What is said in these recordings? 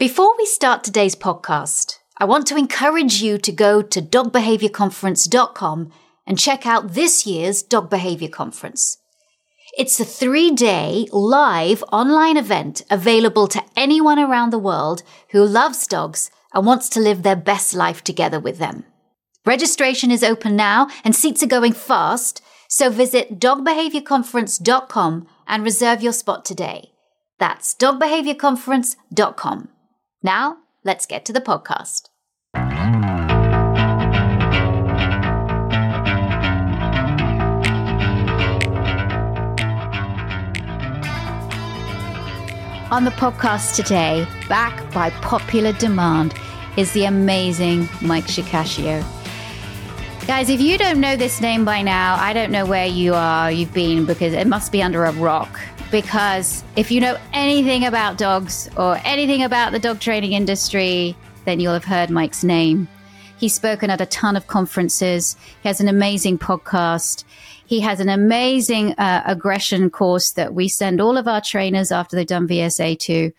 Before we start today's podcast, I want to encourage you to go to dogbehaviorconference.com and check out this year's Dog Behavior Conference. It's a three day live online event available to anyone around the world who loves dogs and wants to live their best life together with them. Registration is open now and seats are going fast, so visit dogbehaviorconference.com and reserve your spot today. That's dogbehaviorconference.com. Now, let's get to the podcast. On the podcast today, back by popular demand, is the amazing Mike Shikashio. Guys, if you don't know this name by now, I don't know where you are, you've been, because it must be under a rock because if you know anything about dogs or anything about the dog training industry, then you'll have heard Mike's name. He's spoken at a ton of conferences. He has an amazing podcast. He has an amazing uh, aggression course that we send all of our trainers after they've done VSA to.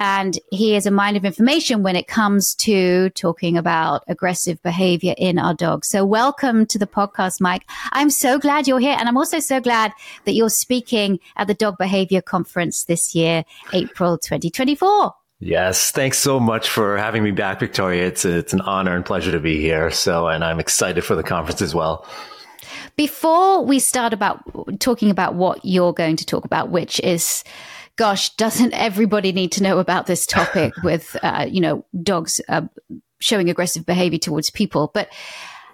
And he is a mind of information when it comes to talking about aggressive behavior in our dogs. So welcome to the podcast, Mike. I'm so glad you're here. And I'm also so glad that you're speaking at the Dog Behavior Conference this year, April 2024. Yes, thanks so much for having me back, Victoria. It's a, it's an honor and pleasure to be here. So, and I'm excited for the conference as well. Before we start about talking about what you're going to talk about, which is gosh, doesn't everybody need to know about this topic with, uh, you know, dogs uh, showing aggressive behavior towards people? But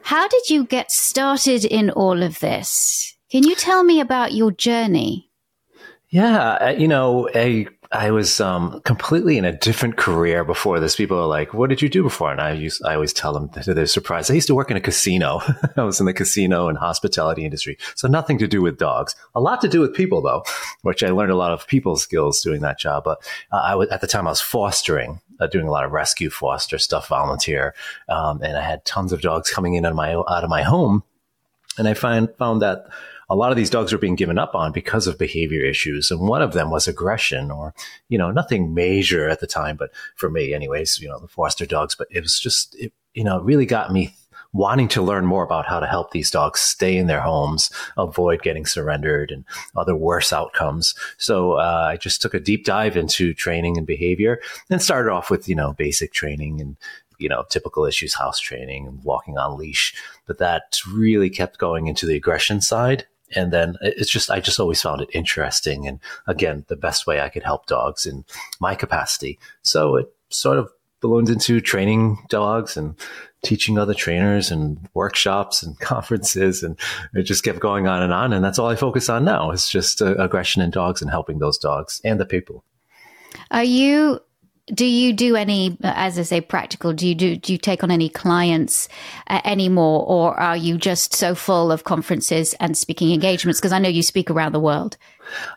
how did you get started in all of this? Can you tell me about your journey? Yeah, uh, you know, a I was um, completely in a different career before this. People are like, "What did you do before?" And I used, I always tell them to their surprise. I used to work in a casino. I was in the casino and hospitality industry, so nothing to do with dogs. A lot to do with people, though, which I learned a lot of people skills doing that job. But uh, I was at the time I was fostering, uh, doing a lot of rescue foster stuff, volunteer, um, and I had tons of dogs coming in of my out of my home, and I find found that a lot of these dogs were being given up on because of behavior issues. And one of them was aggression or, you know, nothing major at the time, but for me anyways, you know, the foster dogs, but it was just, it, you know, it really got me wanting to learn more about how to help these dogs stay in their homes, avoid getting surrendered and other worse outcomes. So uh, I just took a deep dive into training and behavior and started off with, you know, basic training and you know, typical issues, house training and walking on leash. But that really kept going into the aggression side and then it's just i just always found it interesting and again the best way i could help dogs in my capacity. So it sort of ballooned into training dogs and teaching other trainers and workshops and conferences and it just kept going on and on and that's all i focus on now. Is just uh, aggression in dogs and helping those dogs and the people. Are you do you do any as i say practical do you do do you take on any clients uh, anymore or are you just so full of conferences and speaking engagements because i know you speak around the world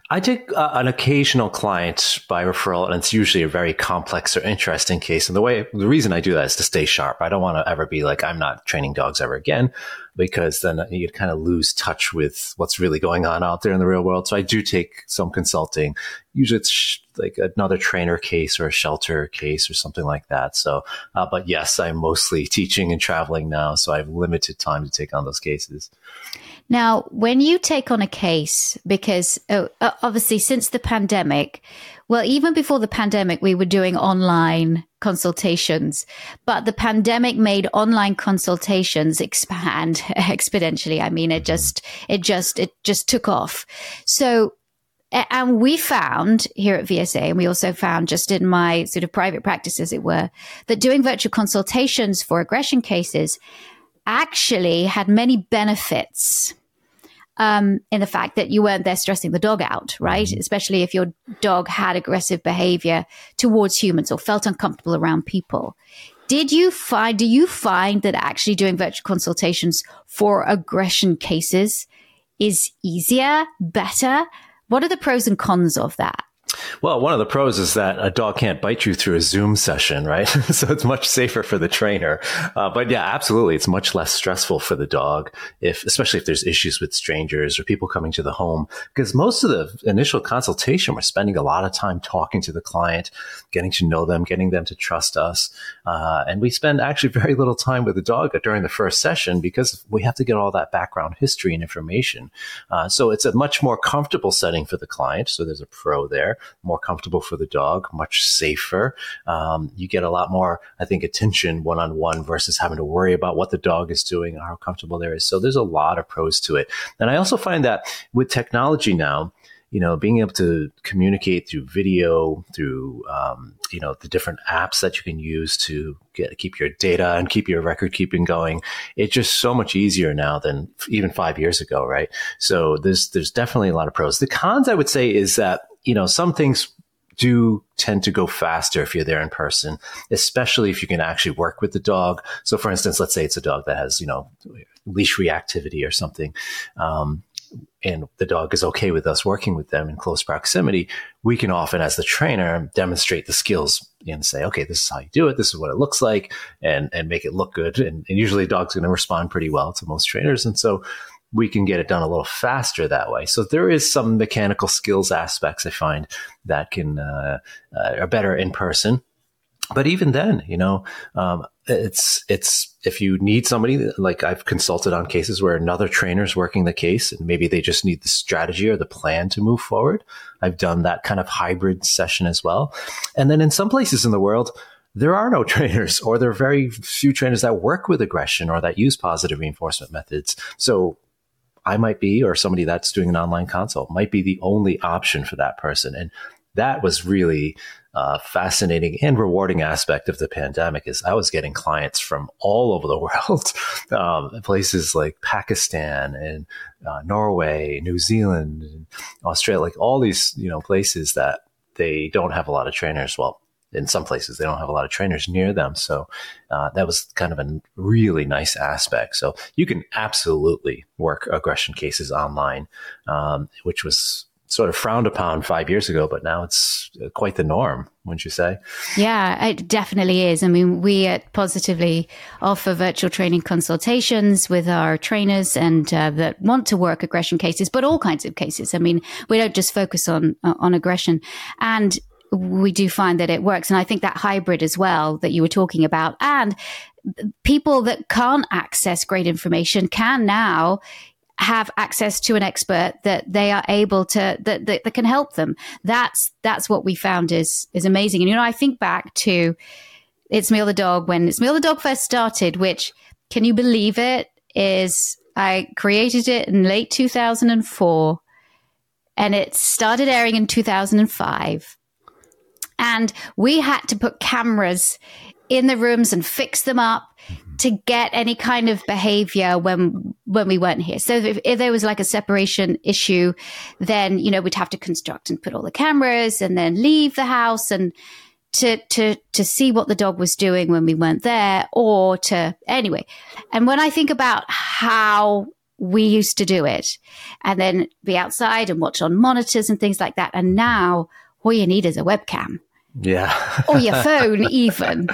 I take uh, an occasional client by referral, and it's usually a very complex or interesting case. And the way, the reason I do that is to stay sharp. I don't want to ever be like, I'm not training dogs ever again, because then you'd kind of lose touch with what's really going on out there in the real world. So I do take some consulting. Usually it's like another trainer case or a shelter case or something like that. So, uh, but yes, I'm mostly teaching and traveling now. So I have limited time to take on those cases. Now, when you take on a case, because oh, obviously since the pandemic, well, even before the pandemic, we were doing online consultations, but the pandemic made online consultations expand exponentially. I mean, it just, it just, it just took off. So, and we found here at VSA, and we also found just in my sort of private practice, as it were, that doing virtual consultations for aggression cases actually had many benefits um, in the fact that you weren't there stressing the dog out, right? Mm-hmm. Especially if your dog had aggressive behavior towards humans or felt uncomfortable around people. Did you find, do you find that actually doing virtual consultations for aggression cases is easier, better? What are the pros and cons of that? Well, one of the pros is that a dog can't bite you through a Zoom session, right? so it's much safer for the trainer. Uh, but yeah, absolutely, it's much less stressful for the dog, if especially if there's issues with strangers or people coming to the home, because most of the initial consultation, we're spending a lot of time talking to the client, getting to know them, getting them to trust us, uh, and we spend actually very little time with the dog during the first session because we have to get all that background history and information. Uh, so it's a much more comfortable setting for the client. So there's a pro there more comfortable for the dog, much safer. Um, you get a lot more, I think, attention one on one versus having to worry about what the dog is doing, how comfortable there is. So there's a lot of pros to it. And I also find that with technology now, you know, being able to communicate through video, through um, you know the different apps that you can use to get keep your data and keep your record keeping going, it's just so much easier now than even five years ago, right? So there's there's definitely a lot of pros. The cons, I would say, is that you know, some things do tend to go faster if you're there in person, especially if you can actually work with the dog. So, for instance, let's say it's a dog that has, you know, leash reactivity or something. Um, and the dog is okay with us working with them in close proximity, we can often, as the trainer, demonstrate the skills and say, okay, this is how you do it. This is what it looks like and, and make it look good. And, and usually dog's going to respond pretty well to most trainers. And so we can get it done a little faster that way. So there is some mechanical skills aspects I find that can uh, uh, are better in person. But even then, you know, um, it's it's if you need somebody like I've consulted on cases where another trainer is working the case and maybe they just need the strategy or the plan to move forward. I've done that kind of hybrid session as well. And then in some places in the world, there are no trainers or there are very few trainers that work with aggression or that use positive reinforcement methods. So I might be, or somebody that's doing an online consult might be the only option for that person. And that was really uh, fascinating and rewarding aspect of the pandemic is I was getting clients from all over the world, um, places like Pakistan and uh, Norway, New Zealand, and Australia, like all these you know places that they don't have a lot of trainers. Well, in some places they don't have a lot of trainers near them. So uh, that was kind of a really nice aspect. So you can absolutely work aggression cases online, um, which was sort of frowned upon five years ago, but now it's uh, quite the norm, wouldn't you say? Yeah, it definitely is. I mean, we at Positively offer virtual training consultations with our trainers and uh, that want to work aggression cases, but all kinds of cases. I mean, we don't just focus on uh, on aggression, and we do find that it works. And I think that hybrid as well that you were talking about. And people that can't access great information can now have access to an expert that they are able to that, that, that can help them. That's that's what we found is is amazing. And you know i think back to it's Me or the dog when it's Me or the dog first started which can you believe it is i created it in late 2004 and it started airing in 2005 and we had to put cameras in the rooms and fix them up to get any kind of behavior when when we weren't here. So if, if, there was like a separation issue, then you know we'd have to construct and put all the cameras and then leave the house and to to to see what the dog was doing when we weren't there or to anyway. And when I think about how we used to do it and then be outside and watch on monitors and things like that and now all you need is a webcam yeah. or your phone, even.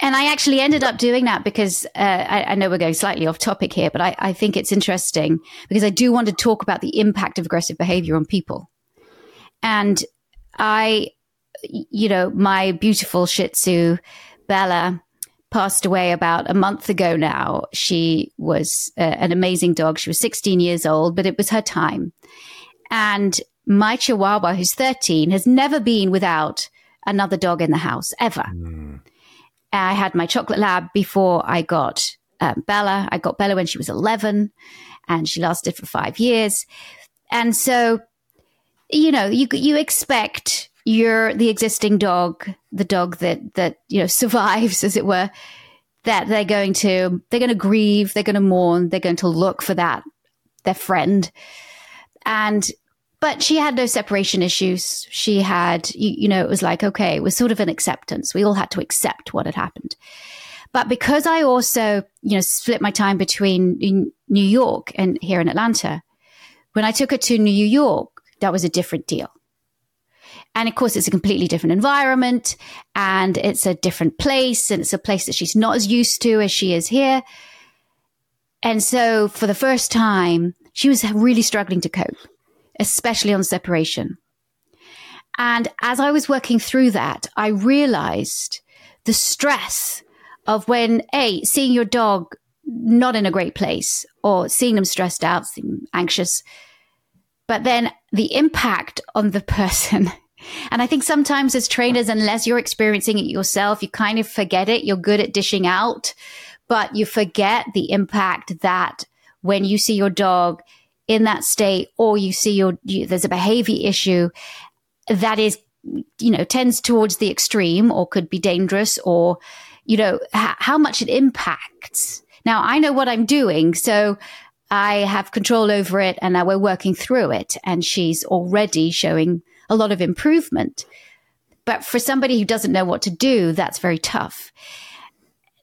And I actually ended up doing that because uh, I, I, know we're going slightly off topic here, but I, I, think it's interesting because I do want to talk about the impact of aggressive behavior on people. And I, you know, my beautiful Shih Tzu, Bella, passed away about a month ago now. She was uh, an amazing dog. She was 16 years old, but it was her time. And my chihuahua, who's 13, has never been without another dog in the house ever. Mm. I had my chocolate lab before I got um, Bella. I got Bella when she was 11 and she lasted for five years. And so, you know, you, you expect your, the existing dog, the dog that, that, you know, survives as it were, that they're going to, they're going to grieve, they're going to mourn, they're going to look for that, their friend. And but she had no separation issues. She had, you, you, know, it was like, okay, it was sort of an acceptance. We all had to accept what had happened. But because I also, you know, split my time between New York and here in Atlanta, when I took her to New York, that was a different deal. And of course, it's a completely different environment and it's a different place and it's a place that she's not as used to as she is here. And so for the first time, she was really struggling to cope, especially on separation. And as I was working through that, I realized the stress of when, A, seeing your dog not in a great place or seeing them stressed out, seem anxious, but then the impact on the person. And I think sometimes as trainers, unless you're experiencing it yourself, you kind of forget it. You're good at dishing out, but you forget the impact that when you see your dog in that state or you see your, you, there's a behavior issue that is, you know, tends towards the extreme or could be dangerous or, you know, how much it impacts. Now I know what I'm doing. So I have control over it and now we're working through it. And she's already showing a lot of improvement. But for somebody who doesn't know what to do, that's very tough.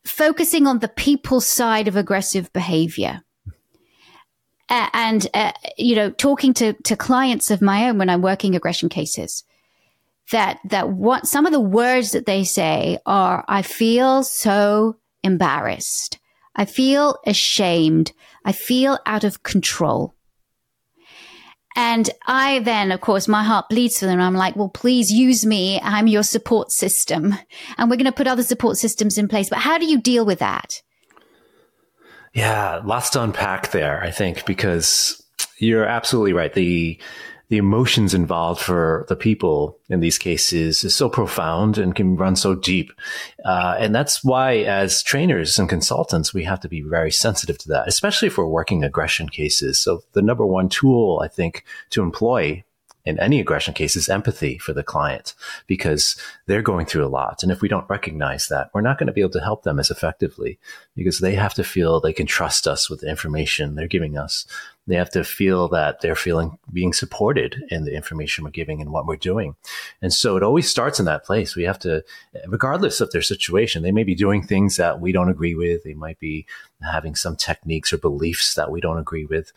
Focusing on the people side of aggressive behavior. Uh, and, uh, you know, talking to, to clients of my own when I'm working aggression cases, that, that what some of the words that they say are, I feel so embarrassed. I feel ashamed. I feel out of control. And I then, of course, my heart bleeds for them. I'm like, well, please use me. I'm your support system. And we're going to put other support systems in place. But how do you deal with that? Yeah, lots to unpack there, I think, because you're absolutely right. The the emotions involved for the people in these cases is so profound and can run so deep. Uh, and that's why, as trainers and consultants, we have to be very sensitive to that, especially for working aggression cases. So, the number one tool I think to employ in any aggression case is empathy for the client because they're going through a lot. And if we don't recognize that, we're not going to be able to help them as effectively because they have to feel they can trust us with the information they're giving us. They have to feel that they're feeling being supported in the information we're giving and what we're doing. And so it always starts in that place. We have to, regardless of their situation, they may be doing things that we don't agree with. They might be having some techniques or beliefs that we don't agree with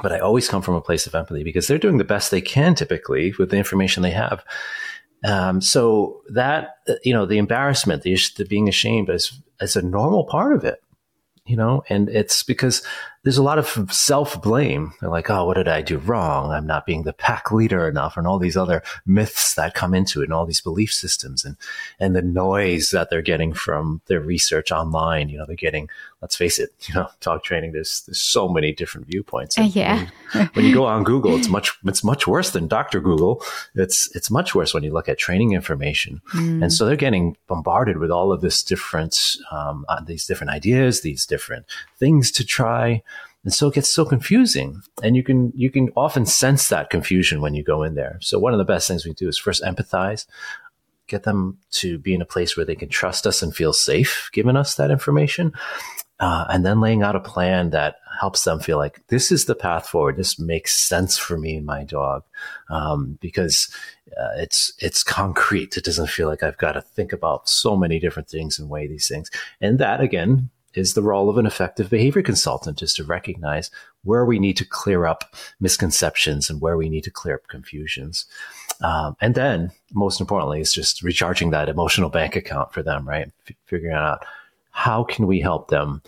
but I always come from a place of empathy because they're doing the best they can typically with the information they have. Um, so that you know the embarrassment, the, the being ashamed is is a normal part of it, you know, and it's because there's a lot of self blame. They're like, oh, what did I do wrong? I'm not being the pack leader enough, and all these other myths that come into it, and all these belief systems, and and the noise that they're getting from their research online. You know, they're getting. Let's face it. You know, dog training. There's there's so many different viewpoints. And yeah. When, when you go on Google, it's much it's much worse than Doctor Google. It's it's much worse when you look at training information, mm. and so they're getting bombarded with all of this different um, uh, these different ideas, these different things to try and so it gets so confusing and you can you can often sense that confusion when you go in there so one of the best things we do is first empathize get them to be in a place where they can trust us and feel safe giving us that information uh, and then laying out a plan that helps them feel like this is the path forward. This makes sense for me and my dog um, because uh, it's it's concrete. It doesn't feel like I've got to think about so many different things and weigh these things. And that again is the role of an effective behavior consultant is to recognize where we need to clear up misconceptions and where we need to clear up confusions. Um, and then, most importantly, is just recharging that emotional bank account for them, right? F- figuring out how can we help them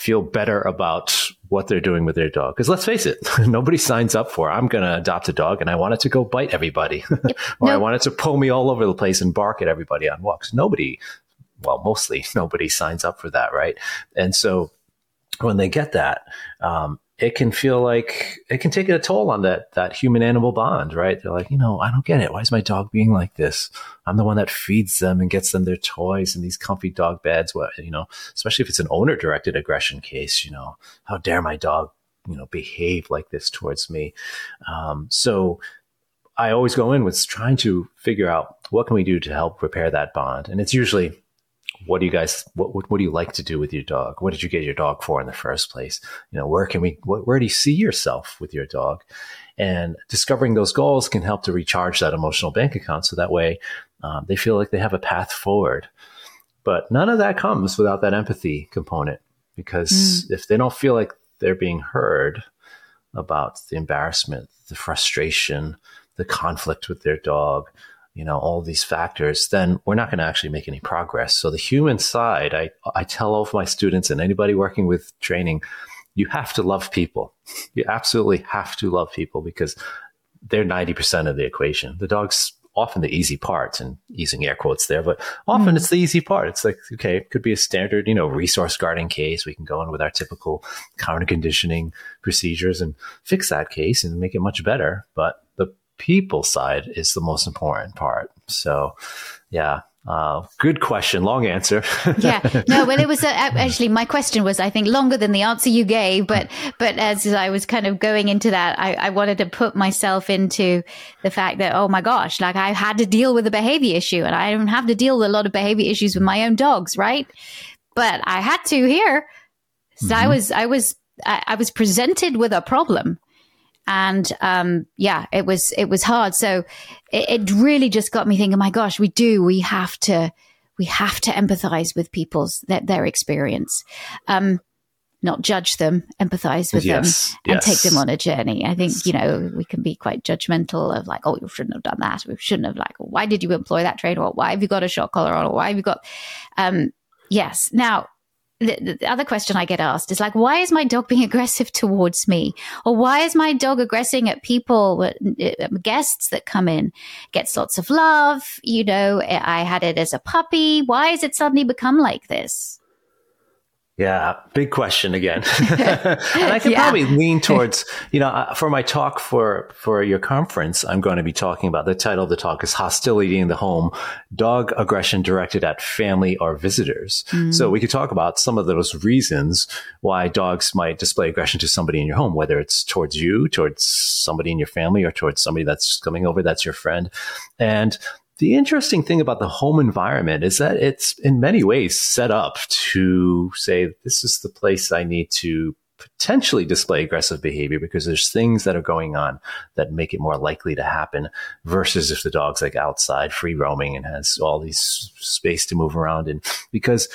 feel better about what they're doing with their dog. Because let's face it, nobody signs up for I'm going to adopt a dog and I want it to go bite everybody, yep. or. I want it to pull me all over the place and bark at everybody on walks. Nobody well, mostly nobody signs up for that, right? And so when they get that, um, it can feel like it can take a toll on that that human animal bond, right? They're like, you know, I don't get it. Why is my dog being like this? I'm the one that feeds them and gets them their toys and these comfy dog beds. What you know, especially if it's an owner directed aggression case, you know, how dare my dog, you know, behave like this towards me? Um, so I always go in with trying to figure out what can we do to help repair that bond, and it's usually what do you guys what, what, what do you like to do with your dog? What did you get your dog for in the first place? You know where can we what, where do you see yourself with your dog? And discovering those goals can help to recharge that emotional bank account so that way um, they feel like they have a path forward. But none of that comes without that empathy component because mm. if they don't feel like they're being heard about the embarrassment the frustration the conflict with their dog, you know, all these factors, then we're not going to actually make any progress. So the human side, I, I tell all of my students and anybody working with training, you have to love people. You absolutely have to love people because they're 90% of the equation. The dog's often the easy part and using air quotes there, but often mm. it's the easy part. It's like, okay, it could be a standard, you know, resource guarding case. We can go in with our typical counter conditioning procedures and fix that case and make it much better. But people side is the most important part. So yeah, uh, good question. Long answer. yeah. No, well, it was uh, actually my question was, I think, longer than the answer you gave. But, but as I was kind of going into that, I, I wanted to put myself into the fact that, oh my gosh, like I had to deal with a behavior issue and I don't have to deal with a lot of behavior issues with my own dogs, right? But I had to here. So mm-hmm. I was, I was, I, I was presented with a problem and um, yeah, it was it was hard. So it, it, really just got me thinking. My gosh, we do. We have to we have to empathize with people's their, their experience. Um, not judge them, empathize with yes, them, and yes. take them on a journey. I think you know we can be quite judgmental of like, oh, you shouldn't have done that. We shouldn't have like, why did you employ that trainer? Or why have you got a shock collar on? Or why have you got? Um, yes. Now the, the, other question I get asked is like, why is my dog being aggressive towards me? Or why is my dog aggressing at people, uh, guests that come in? Gets lots of love. You know, I had it as a puppy. Why has it suddenly become like this? Yeah, big question again. and I could yeah. probably lean towards, you know, uh, for my talk for for your conference, I'm going to be talking about the title of the talk is hostility in the home, dog aggression directed at family or visitors. Mm. So we could talk about some of those reasons why dogs might display aggression to somebody in your home, whether it's towards you, towards somebody in your family, or towards somebody that's coming over that's your friend. And the interesting thing about the home environment is that it's in many ways set up to say, this is the place I need to potentially display aggressive behavior because there's things that are going on that make it more likely to happen versus if the dog's like outside free roaming and has all these space to move around in because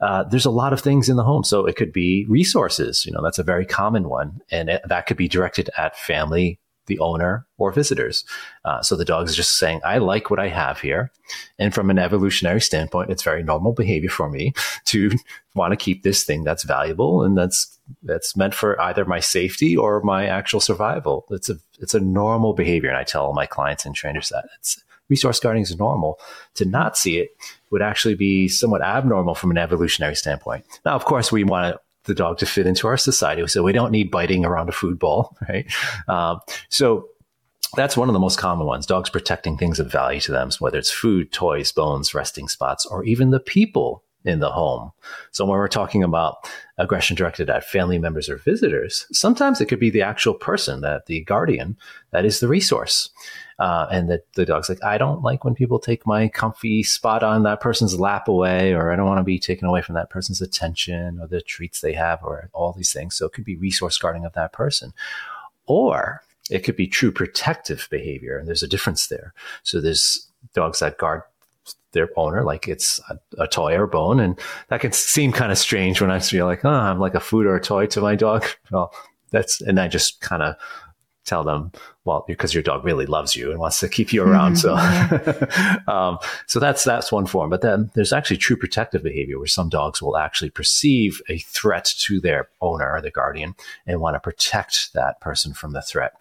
uh, there's a lot of things in the home. So it could be resources, you know, that's a very common one. And it, that could be directed at family the owner or visitors. Uh, so the dog is just saying, I like what I have here. And from an evolutionary standpoint, it's very normal behavior for me to want to keep this thing that's valuable and that's, that's meant for either my safety or my actual survival. It's a, it's a normal behavior. And I tell all my clients and trainers that it's resource guarding is normal. To not see it would actually be somewhat abnormal from an evolutionary standpoint. Now, of course, we want to the dog to fit into our society. So we don't need biting around a food bowl, right? Um, so that's one of the most common ones. Dogs protecting things of value to them, whether it's food, toys, bones, resting spots, or even the people in the home. So when we're talking about aggression directed at family members or visitors, sometimes it could be the actual person that the guardian that is the resource. Uh, and the, the dog's like, I don't like when people take my comfy spot on that person's lap away, or I don't want to be taken away from that person's attention or the treats they have, or all these things. So it could be resource guarding of that person. Or it could be true protective behavior. And there's a difference there. So there's dogs that guard their owner like it's a, a, toy or bone. And that can seem kind of strange when I feel like, oh, I'm like a food or a toy to my dog. Well, that's, and I just kind of tell them, well, because your dog really loves you and wants to keep you around. Mm-hmm. So, um, so that's that's one form. But then there's actually true protective behavior where some dogs will actually perceive a threat to their owner or the guardian and want to protect that person from the threat.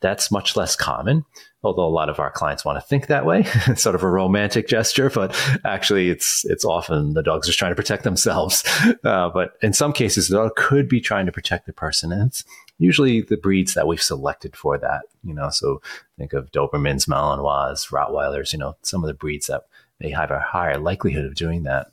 That's much less common, although a lot of our clients want to think that way. it's sort of a romantic gesture, but actually it's, it's often the dog's just trying to protect themselves. Uh, but in some cases, the dog could be trying to protect the person. And it's usually the breeds that we've selected for that, you know, so think of Dobermans, Malinois, Rottweilers, you know, some of the breeds that may have a higher likelihood of doing that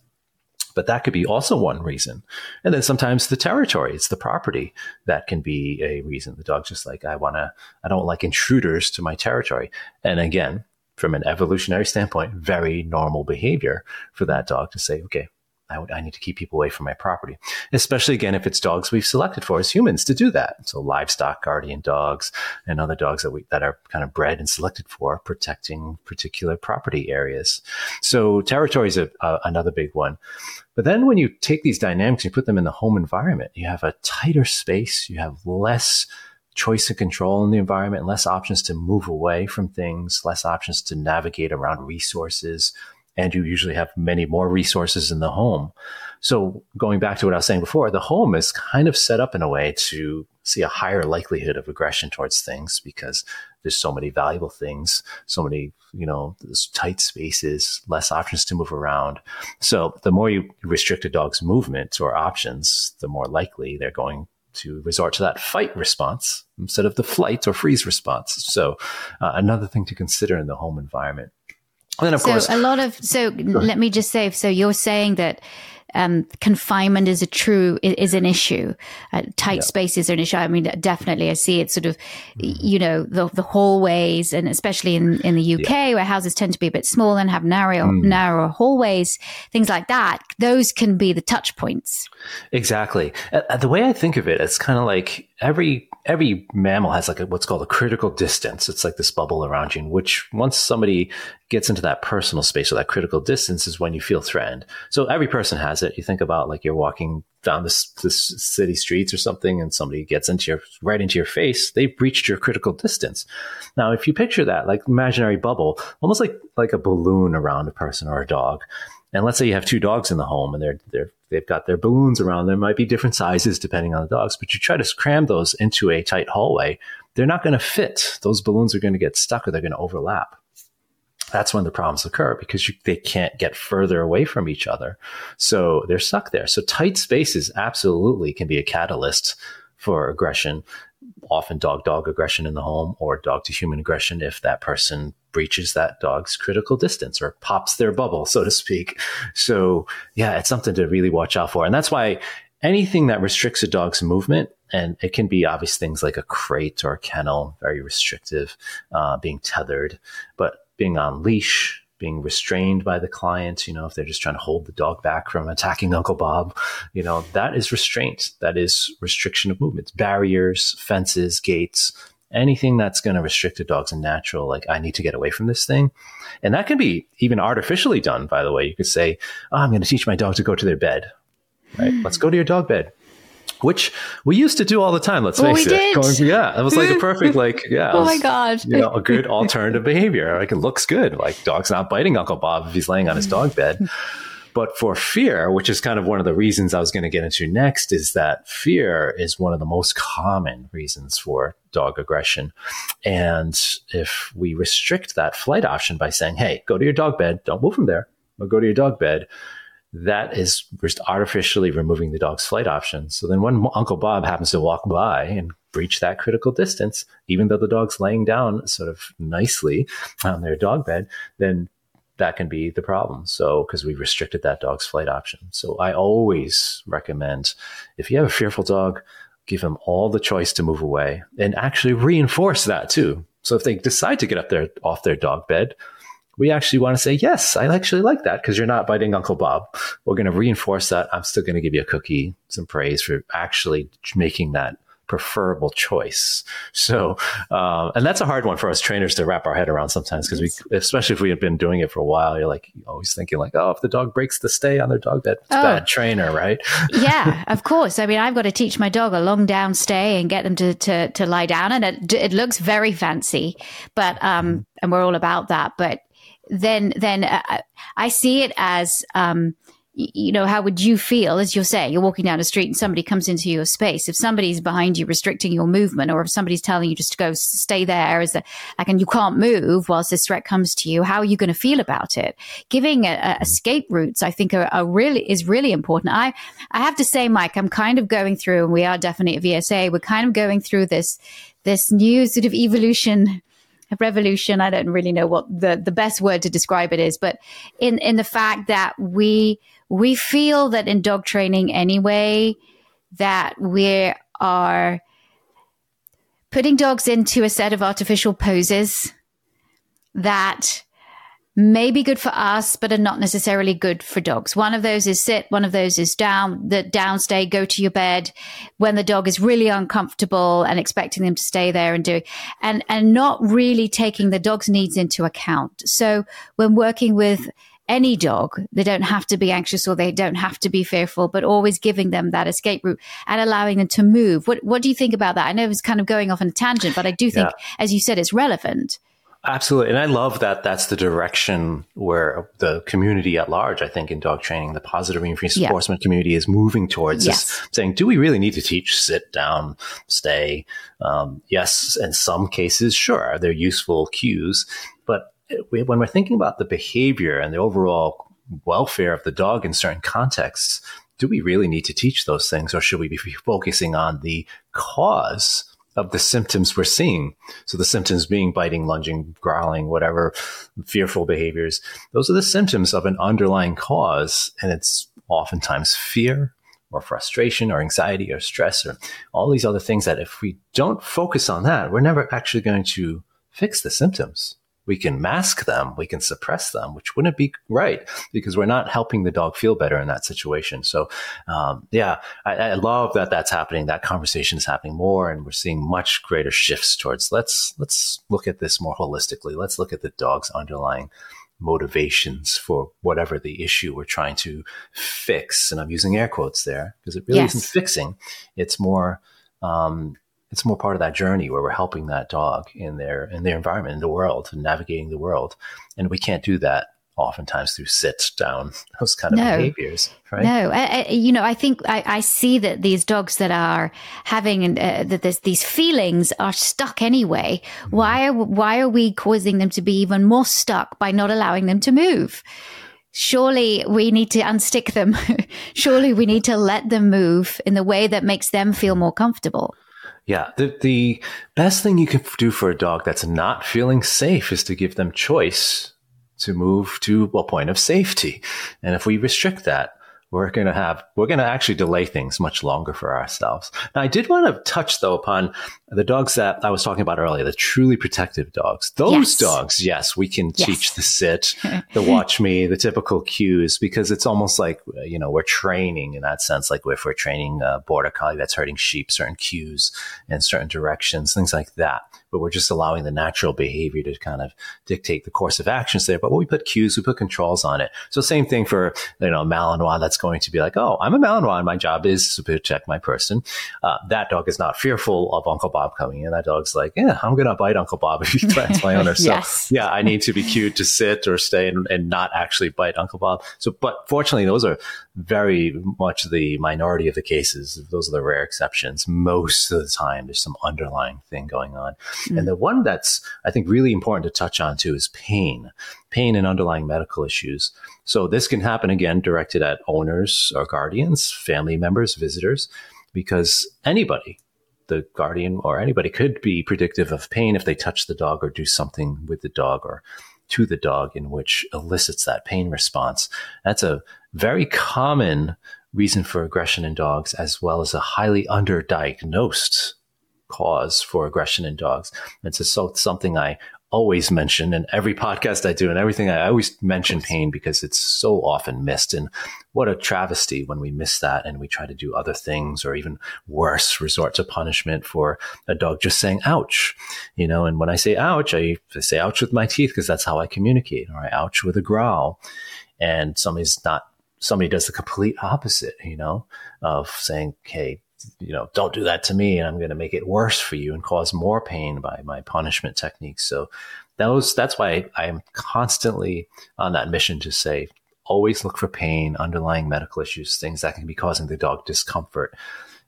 but that could be also one reason. And then sometimes the territory, it's the property that can be a reason. The dog's just like, I want to, I don't like intruders to my territory. And again, from an evolutionary standpoint, very normal behavior for that dog to say, okay, I, would, I need to keep people away from my property, especially again if it's dogs we've selected for as humans to do that. So livestock guardian dogs and other dogs that we that are kind of bred and selected for protecting particular property areas. So territory is a, a, another big one. But then when you take these dynamics and you put them in the home environment, you have a tighter space, you have less choice and control in the environment, less options to move away from things, less options to navigate around resources. And you usually have many more resources in the home. So going back to what I was saying before, the home is kind of set up in a way to see a higher likelihood of aggression towards things because there's so many valuable things, so many, you know, tight spaces, less options to move around. So the more you restrict a dog's movement or options, the more likely they're going to resort to that fight response instead of the flight or freeze response. So uh, another thing to consider in the home environment. And then of so course, a lot of so let me just say. So you're saying that um, confinement is a true is an issue. Uh, tight yeah. spaces are an issue. I mean, definitely, I see it sort of, mm-hmm. you know, the the hallways, and especially in in the UK yeah. where houses tend to be a bit smaller and have narrow mm. narrow hallways, things like that. Those can be the touch points. Exactly. Uh, the way I think of it, it's kind of like every every mammal has like a, what's called a critical distance. It's like this bubble around you, in which once somebody gets into that personal space or that critical distance is when you feel threatened. So every person has it. You think about like you're walking down this, this city streets or something and somebody gets into your, right into your face, they've your critical distance. Now, if you picture that like imaginary bubble, almost like, like a balloon around a person or a dog. And let's say you have two dogs in the home and they're, they're, they've got their balloons around There might be different sizes depending on the dogs, but you try to cram those into a tight hallway. They're not going to fit. Those balloons are going to get stuck or they're going to overlap that's when the problems occur because you, they can't get further away from each other. So they're stuck there. So tight spaces absolutely can be a catalyst for aggression, often dog dog aggression in the home or dog to human aggression if that person breaches that dog's critical distance or pops their bubble, so to speak. So yeah, it's something to really watch out for. And that's why anything that restricts a dog's movement and it can be obvious things like a crate or a kennel, very restrictive, uh, being tethered. But being on leash, being restrained by the client, you know, if they're just trying to hold the dog back from attacking Uncle Bob, you know, that is restraint. That is restriction of movements, barriers, fences, gates, anything that's going to restrict a dog's natural, like, I need to get away from this thing. And that can be even artificially done, by the way. You could say, oh, I'm going to teach my dog to go to their bed, right? Hmm. Let's go to your dog bed which we used to do all the time. Let's face it. Going, yeah, it was like a perfect, like, yeah. oh was, my god, you know, a good alternative behavior. Like it looks good. Like dog's not biting Uncle Bob if he's laying on his dog bed. But for fear, which is kind of one of the reasons I was going to get into next, is that fear is one of the most common reasons for dog aggression. And if we restrict that flight option by saying, hey, go to your dog bed, don't move from there, or go to your dog bed, that is just artificially removing the dog's flight option. So then when Uncle Bob happens to walk by and breach that critical distance, even though the dog's laying down sort of nicely on their dog bed, then that can be the problem. So, because we restricted that dog's flight option. So, I always recommend if you have a fearful dog, give them all the choice to move away and actually reinforce that too. So, if they decide to get up there off their dog bed, we actually want to say, yes, I actually like that because you're not biting Uncle Bob. We're going to reinforce that. I'm still going to give you a cookie, some praise for actually making that preferable choice. So, um, and that's a hard one for us trainers to wrap our head around sometimes because we, especially if we have been doing it for a while, you're like always thinking like, oh, if the dog breaks the stay on their dog bed, it's oh. bad trainer, right? yeah, of course. I mean, I've got to teach my dog a long down stay and get them to to, to lie down, and it it looks very fancy, but um, mm-hmm. and we're all about that, but then then uh, I see it as um, you know how would you feel? As you're saying you're walking down a street and somebody comes into your space. If somebody's behind you restricting your movement or if somebody's telling you just to go stay there as a like and you can't move whilst this threat comes to you how are you going to feel about it? Giving a, a escape routes i think are, are, really is really important. I i have to say mike i'm kind of going through and we are definitely at vsa we're kind of going through this this new sort of evolution revolution. I don't really know what the, the best word to describe it is, but in, in the fact that we, we feel that in dog training anyway, that we are putting dogs into a set of artificial poses that may be good for us, but are not necessarily good for dogs. One of those is sit, one of those is down, the downstay, go to your bed when the dog is really uncomfortable and expecting them to stay there and do and, and not really taking the dog's needs into account. So when working with any dog. They don't have to be anxious or they don't have to be fearful, but always giving them that escape route and allowing them to move. What What do you think about that? I know it's kind of going off on a tangent, but I do think, yeah. as you said, it's relevant. Absolutely. And I love that that's the direction where the community at large, I think in dog training, the positive reinforcement yeah. community is moving towards yes. is saying, do we really need to teach sit down, stay? Um, yes. In some cases, sure, they're useful cues. But when we're thinking about the behavior and the overall welfare of the dog in certain contexts, do we really need to teach those things or should we be focusing on the cause of the symptoms we're seeing. So the symptoms being biting, lunging, growling, whatever fearful behaviors. Those are the symptoms of an underlying cause. And it's oftentimes fear or frustration or anxiety or stress or all these other things that if we don't focus on that, we're never actually going to fix the symptoms we can mask them, we can suppress them, which wouldn't be right because we're not helping the dog feel better in that situation. So, um, yeah, I, I, love that that's happening. That conversation is happening more, and we're seeing much greater shifts towards let's let's look at this more holistically. Let's look at the dog's underlying motivations for whatever the issue we're trying to fix. And I'm using air quotes there because it really yes. isn't fixing; it's more. Um, it's more part of that journey where we're helping that dog in their in their environment in the world and navigating the world. And we can't do that oftentimes through sit down those kind of no. behaviors right? No. I, I, you know i think I, I, see that these dogs that are having uh, that these feelings are stuck anyway. Mm-hmm. why are why are we causing them to be even more stuck by not allowing them to move? Surely we need to unstick them. Surely we need to let them move in the way that makes them feel more comfortable yeah, the the best thing you can do for a dog that's not feeling safe is to give them choice to move to a point of safety. And if we restrict that, we're going to have, we're going to actually delay things much longer for ourselves. Now, I did want to touch though upon the dogs that I was talking about earlier, the truly protective dogs. Those yes. dogs, yes, we can yes. teach the sit, the watch me, the typical cues, because it's almost like, you know, we're training in that sense. Like if we're training a border collie that's herding sheep, certain cues in certain directions, things like that but we're just allowing the natural behavior to kind of dictate the course of actions there. But when we put cues, we put controls on it. So same thing for, you know, Malinois that's going to be like, oh, I'm a Malinois and my job is to protect my person. Uh, that dog is not fearful of Uncle Bob coming in. That dog's like, yeah, I'm going to bite Uncle Bob if he threatens my owner. So yes. yeah, I need to be cued to sit or stay and, and not actually bite Uncle Bob. So, but fortunately, those are very much the minority of the cases. Those are the rare exceptions. Most of the time, there's some underlying thing going on. Mm. And the one that's, I think, really important to touch on too is pain, pain and underlying medical issues. So this can happen again directed at owners or guardians, family members, visitors, because anybody, the guardian or anybody could be predictive of pain if they touch the dog or do something with the dog or to the dog in which elicits that pain response. That's a very common reason for aggression in dogs, as well as a highly underdiagnosed cause for aggression in dogs. It's so something I always mention in every podcast I do and everything. I always mention pain because it's so often missed. And what a travesty when we miss that and we try to do other things or even worse, resort to punishment for a dog just saying ouch, you know. And when I say ouch, I say ouch with my teeth because that's how I communicate or I ouch with a growl. And somebody's not, somebody does the complete opposite, you know, of saying, Hey, you know, don't do that to me and I'm going to make it worse for you and cause more pain by my punishment techniques. So those, that's why I'm constantly on that mission to say, always look for pain, underlying medical issues, things that can be causing the dog discomfort.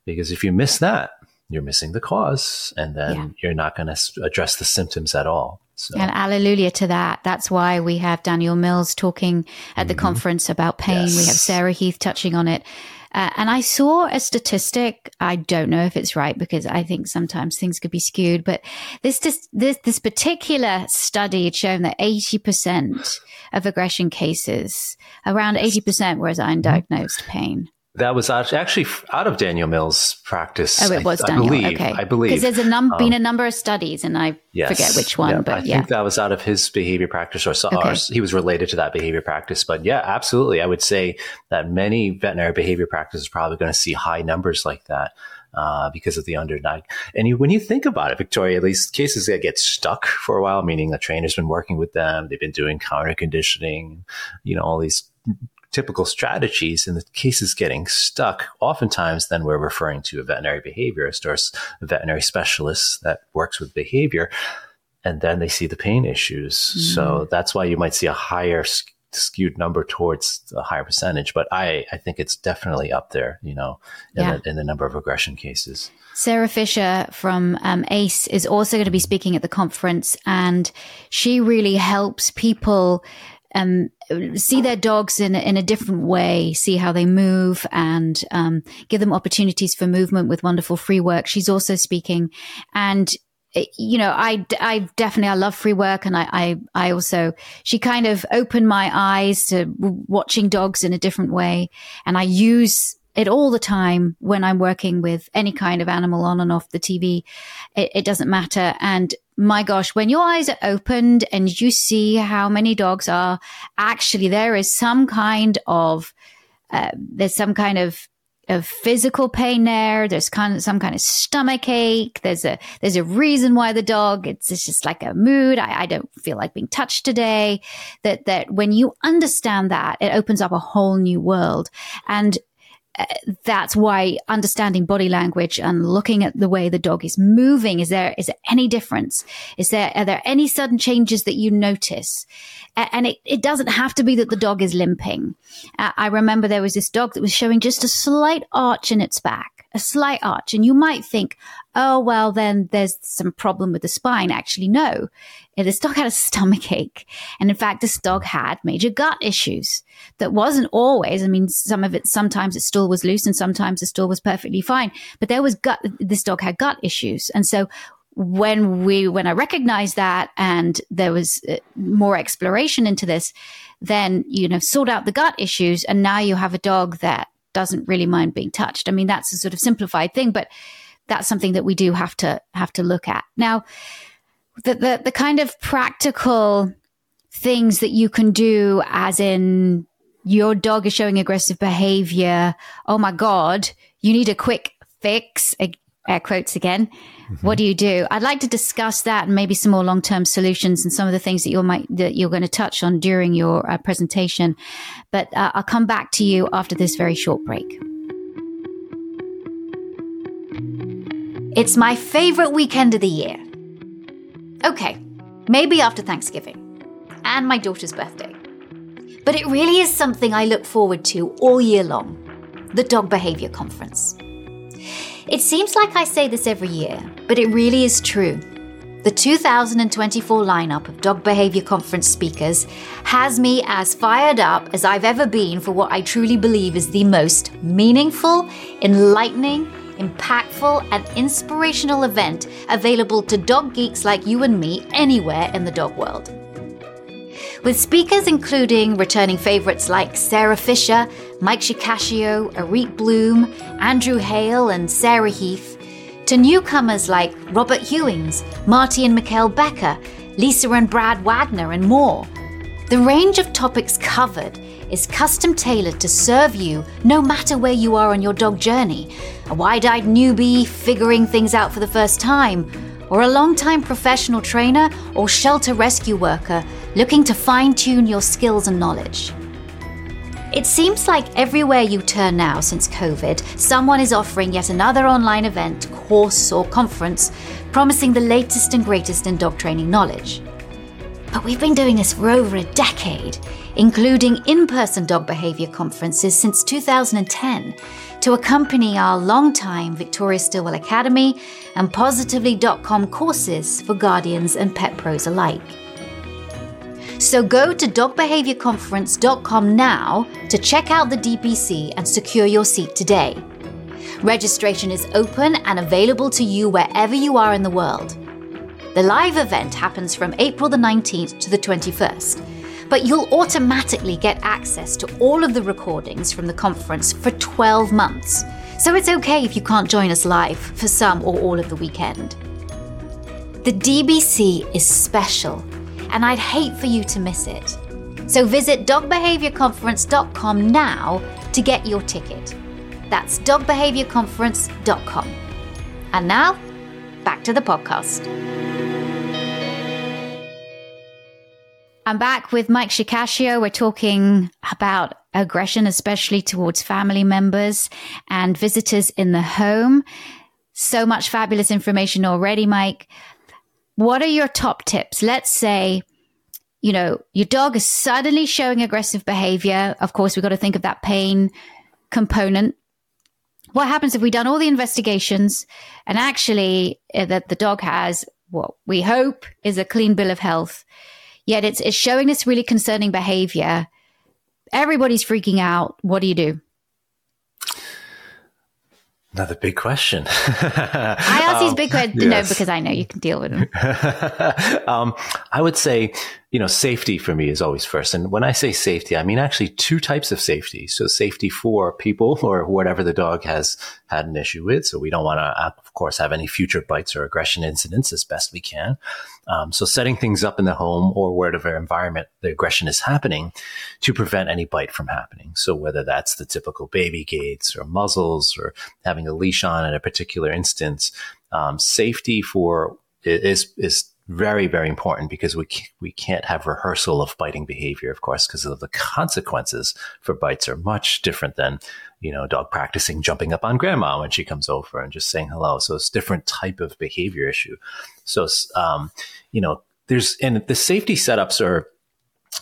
Because if you miss that, you're missing the cause and then yeah. you're not going to address the symptoms at all. So. And alleluia to that. That's why we have Daniel Mills talking at the mm-hmm. conference about pain. Yes. We have Sarah Heath touching on it. Uh, and I saw a statistic. I don't know if it's right because I think sometimes things could be skewed, but this this this particular study had shown that eighty percent of aggression cases, around eighty percent, was undiagnosed pain. That was actually out of Daniel Mills' practice. Oh, it was I, Daniel. I believe, okay, I believe because there's a num- um, been a number of studies, and I yes, forget which one. Yeah, but I yeah. think that was out of his behavior practice, or, okay. or, he was related to that behavior practice. But yeah, absolutely, I would say that many veterinary behavior practices are probably going to see high numbers like that. uh, because of the underdog. And you, when you think about it, Victoria, at least cases that get stuck for a while, meaning the trainer's been working with them, they've been doing counter conditioning, you know, all these typical strategies and the case is getting stuck, oftentimes then we're referring to a veterinary behaviorist or a veterinary specialist that works with behavior. And then they see the pain issues. Mm. So that's why you might see a higher skewed number towards a higher percentage. But I, I think it's definitely up there, you know, in, yeah. the, in the number of regression cases. Sarah Fisher from um, ACE is also going to be speaking at the conference, and she really helps people um, see their dogs in, in a different way, see how they move and um, give them opportunities for movement with wonderful free work. She's also speaking and eh, you know, I, I definitely, I love free work. And I, I, I also, she kind of opened my eyes to watching dogs in a different way. And I use it all the time when I'm working with any kind of animal on and off the TV. It, it, doesn't matter. And my gosh, when your eyes are opened and you see how many dogs are actually there is some kind of, uh, there's some kind of of physical pain there. There's kind of some kind of stomach ache. There's a there's a reason why the dog. It's, it's just like a mood. I, I don't feel like being touched today. That that when you understand that, it opens up a whole new world. And that's why understanding body language and looking at the way the dog is moving is there is there any difference? Is there are there any sudden changes that you notice? And it, it doesn't have to be that the dog is limping. Uh, I remember there was this dog that was showing just a slight arch in its back a slight arch. And you might think, oh, well, then there's some problem with the spine. Actually, no. This dog had a stomach ache. And in fact, this dog had major gut issues that wasn't always. I mean, some of it, sometimes its stool was loose and sometimes the stool was perfectly fine. But there was gut, this dog had gut issues. And so when we, when I recognized that and there was uh, more exploration into this, then, you know, sort out the gut issues. And now you have a dog that doesn't really mind being touched. I mean, that's a sort of simplified thing, but that's something that we do have to have to look at. Now, the the, the kind of practical things that you can do, as in your dog is showing aggressive behavior. Oh my God, you need a quick fix. Air quotes again. Mm-hmm. What do you do? I'd like to discuss that and maybe some more long term solutions and some of the things that you might that you're going to touch on during your uh, presentation. But uh, I'll come back to you after this very short break. It's my favorite weekend of the year. Okay, maybe after Thanksgiving and my daughter's birthday. But it really is something I look forward to all year long the Dog Behavior Conference. It seems like I say this every year, but it really is true. The 2024 lineup of Dog Behavior Conference speakers has me as fired up as I've ever been for what I truly believe is the most meaningful, enlightening, impactful, and inspirational event available to dog geeks like you and me anywhere in the dog world with speakers including returning favorites like Sarah Fisher, Mike Shikashio, Arik Bloom, Andrew Hale, and Sarah Heath, to newcomers like Robert Hewings, Marty and Mikkel Becker, Lisa and Brad Wagner, and more. The range of topics covered is custom tailored to serve you no matter where you are on your dog journey a wide eyed newbie figuring things out for the first time, or a long-time professional trainer or shelter rescue worker looking to fine tune your skills and knowledge. It seems like everywhere you turn now since COVID, someone is offering yet another online event, course, or conference promising the latest and greatest in dog training knowledge. But we've been doing this for over a decade, including in person dog behavior conferences since 2010, to accompany our long-time Victoria Stilwell Academy and Positively.com courses for guardians and pet pros alike. So go to dogbehaviorconference.com now to check out the DBC and secure your seat today. Registration is open and available to you wherever you are in the world. The live event happens from April the 19th to the 21st, but you'll automatically get access to all of the recordings from the conference for 12 months. So it's okay if you can't join us live for some or all of the weekend. The DBC is special and I'd hate for you to miss it. So visit dogbehaviorconference.com now to get your ticket. That's dogbehaviorconference.com. And now, back to the podcast. I'm back with Mike Shikashio. We're talking about aggression, especially towards family members and visitors in the home. So much fabulous information already, Mike. What are your top tips? Let's say, you know, your dog is suddenly showing aggressive behavior. Of course, we've got to think of that pain component. What happens if we've done all the investigations and actually uh, that the dog has what we hope is a clean bill of health? Yet it's, it's showing this really concerning behavior. Everybody's freaking out. What do you do? Another big question. I ask um, these big questions, yes. no, because I know you can deal with them. um, I would say, you know, safety for me is always first. And when I say safety, I mean actually two types of safety. So safety for people or whatever the dog has had an issue with. So we don't want to, of course, have any future bites or aggression incidents as best we can. Um, so setting things up in the home or wherever environment the aggression is happening to prevent any bite from happening. So whether that's the typical baby gates or muzzles or having a leash on in a particular instance, um, safety for is is very very important because we we can't have rehearsal of biting behavior, of course, because of the consequences for bites are much different than you know dog practicing jumping up on grandma when she comes over and just saying hello. So it's different type of behavior issue. So um, you know there's and the safety setups are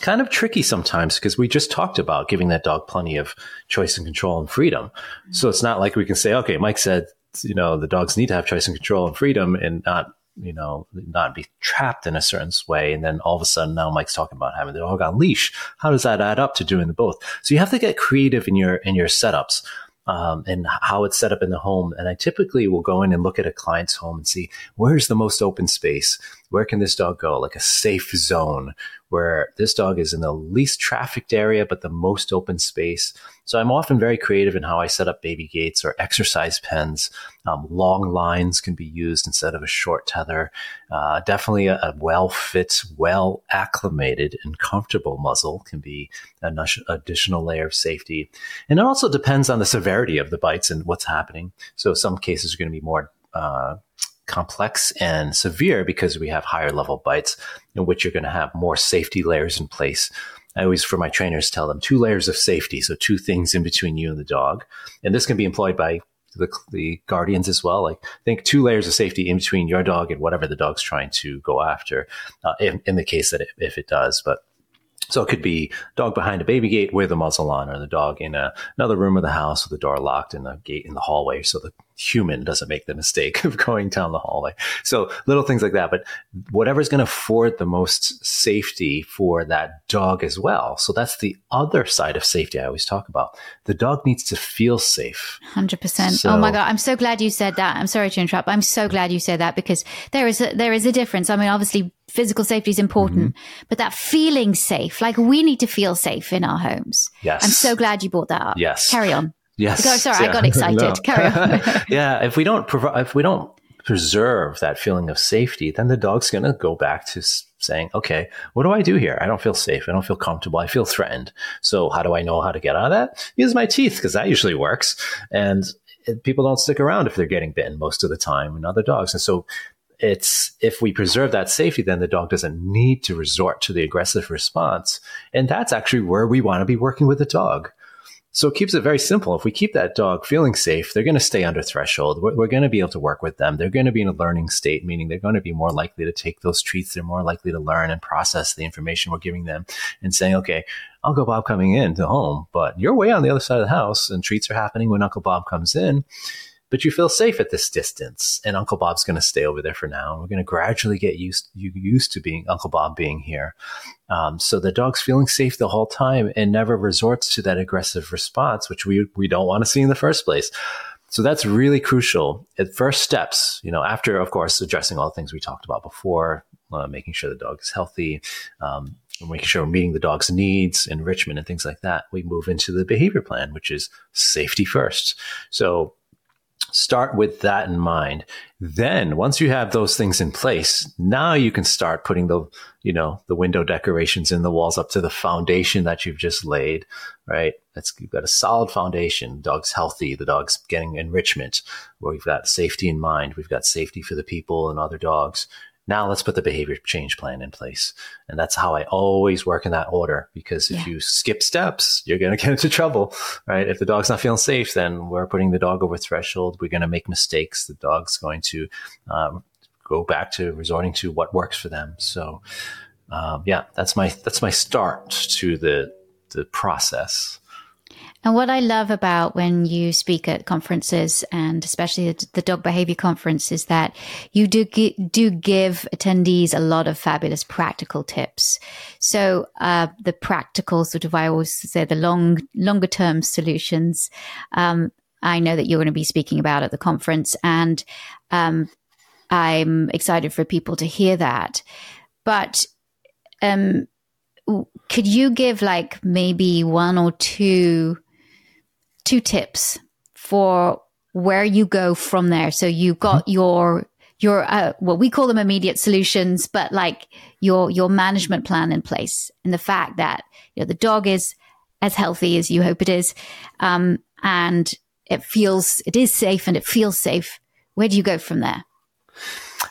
kind of tricky sometimes because we just talked about giving that dog plenty of choice and control and freedom. So it's not like we can say, okay, Mike said, you know, the dogs need to have choice and control and freedom and not you know, not be trapped in a certain way. And then all of a sudden now Mike's talking about having the dog on leash. How does that add up to doing the both? So you have to get creative in your, in your setups. Um, and how it's set up in the home. And I typically will go in and look at a client's home and see where's the most open space? Where can this dog go? Like a safe zone where this dog is in the least trafficked area, but the most open space. So I'm often very creative in how I set up baby gates or exercise pens. Um, long lines can be used instead of a short tether. Uh, definitely a, a well fit, well acclimated, and comfortable muzzle can be an additional layer of safety. And it also depends on the severity of the bites and what's happening. So some cases are going to be more uh, complex and severe because we have higher level bites in which you're going to have more safety layers in place. I always, for my trainers, tell them two layers of safety. So two things in between you and the dog. And this can be employed by the, the guardians as well. Like think two layers of safety in between your dog and whatever the dog's trying to go after, uh, in, in, the case that it, if it does. But so it could be dog behind a baby gate with a muzzle on, or the dog in a, another room of the house with the door locked and the gate in the hallway, so the human doesn't make the mistake of going down the hallway. So little things like that, but whatever's going to afford the most safety for that dog as well. So that's the other side of safety I always talk about. The dog needs to feel safe. 100%. So, oh my God. I'm so glad you said that. I'm sorry to interrupt. I'm so glad you said that because there is a, there is a difference. I mean, obviously physical safety is important, mm-hmm. but that feeling safe, like we need to feel safe in our homes. Yes. I'm so glad you brought that up. Yes. Carry on. Yes. Oh, sorry, yeah. I got excited. no. Carry on. yeah. If we don't provide, if we don't preserve that feeling of safety, then the dog's going to go back to saying, okay, what do I do here? I don't feel safe. I don't feel comfortable. I feel threatened. So how do I know how to get out of that? Use my teeth because that usually works. And people don't stick around if they're getting bitten most of the time and other dogs. And so it's if we preserve that safety, then the dog doesn't need to resort to the aggressive response. And that's actually where we want to be working with the dog. So it keeps it very simple. If we keep that dog feeling safe, they're going to stay under threshold. We're, we're, going to be able to work with them. They're going to be in a learning state, meaning they're going to be more likely to take those treats. They're more likely to learn and process the information we're giving them and saying, okay, Uncle Bob coming in to home, but you're way on the other side of the house and treats are happening when Uncle Bob comes in but you feel safe at this distance. And Uncle Bob's going to stay over there for now. And we're going to gradually get used you used to being Uncle Bob being here. Um, so the dog's feeling safe the whole time and never resorts to that aggressive response, which we we don't want to see in the first place. So that's really crucial. At first steps, you know, after of course addressing all the things we talked about before, uh, making sure the dog is healthy. Um, making sure we're meeting the dog's needs, enrichment, and things like that, we move into the behavior plan, which is safety first. So start with that in mind. Then once you have those things in place, now you can start putting the, you know, the window decorations in the walls up to the foundation that you've just laid, right? That's, you've got a solid foundation. Dog's healthy. The dog's getting enrichment where we've got safety in mind. We've got safety for the people and other dogs. Now let's put the behavior change plan in place. And that's how I always work in that order because if yeah. you skip steps, you're going to get into trouble, right? If the dog's not feeling safe, then we're putting the dog over threshold. We're going to make mistakes. The dog's going to um, go back to resorting to what works for them. So, um, yeah, that's my, that's my start to the, the process. And what I love about when you speak at conferences and especially the dog behavior conference is that you do do give attendees a lot of fabulous practical tips. So uh, the practical sort of I always say the long longer term solutions. Um, I know that you're going to be speaking about at the conference, and um, I'm excited for people to hear that. But um, could you give like maybe one or two two tips for where you go from there. So you got mm-hmm. your your uh, what we call them immediate solutions, but like your your management plan in place, and the fact that you know the dog is as healthy as you hope it is, um, and it feels it is safe and it feels safe. Where do you go from there?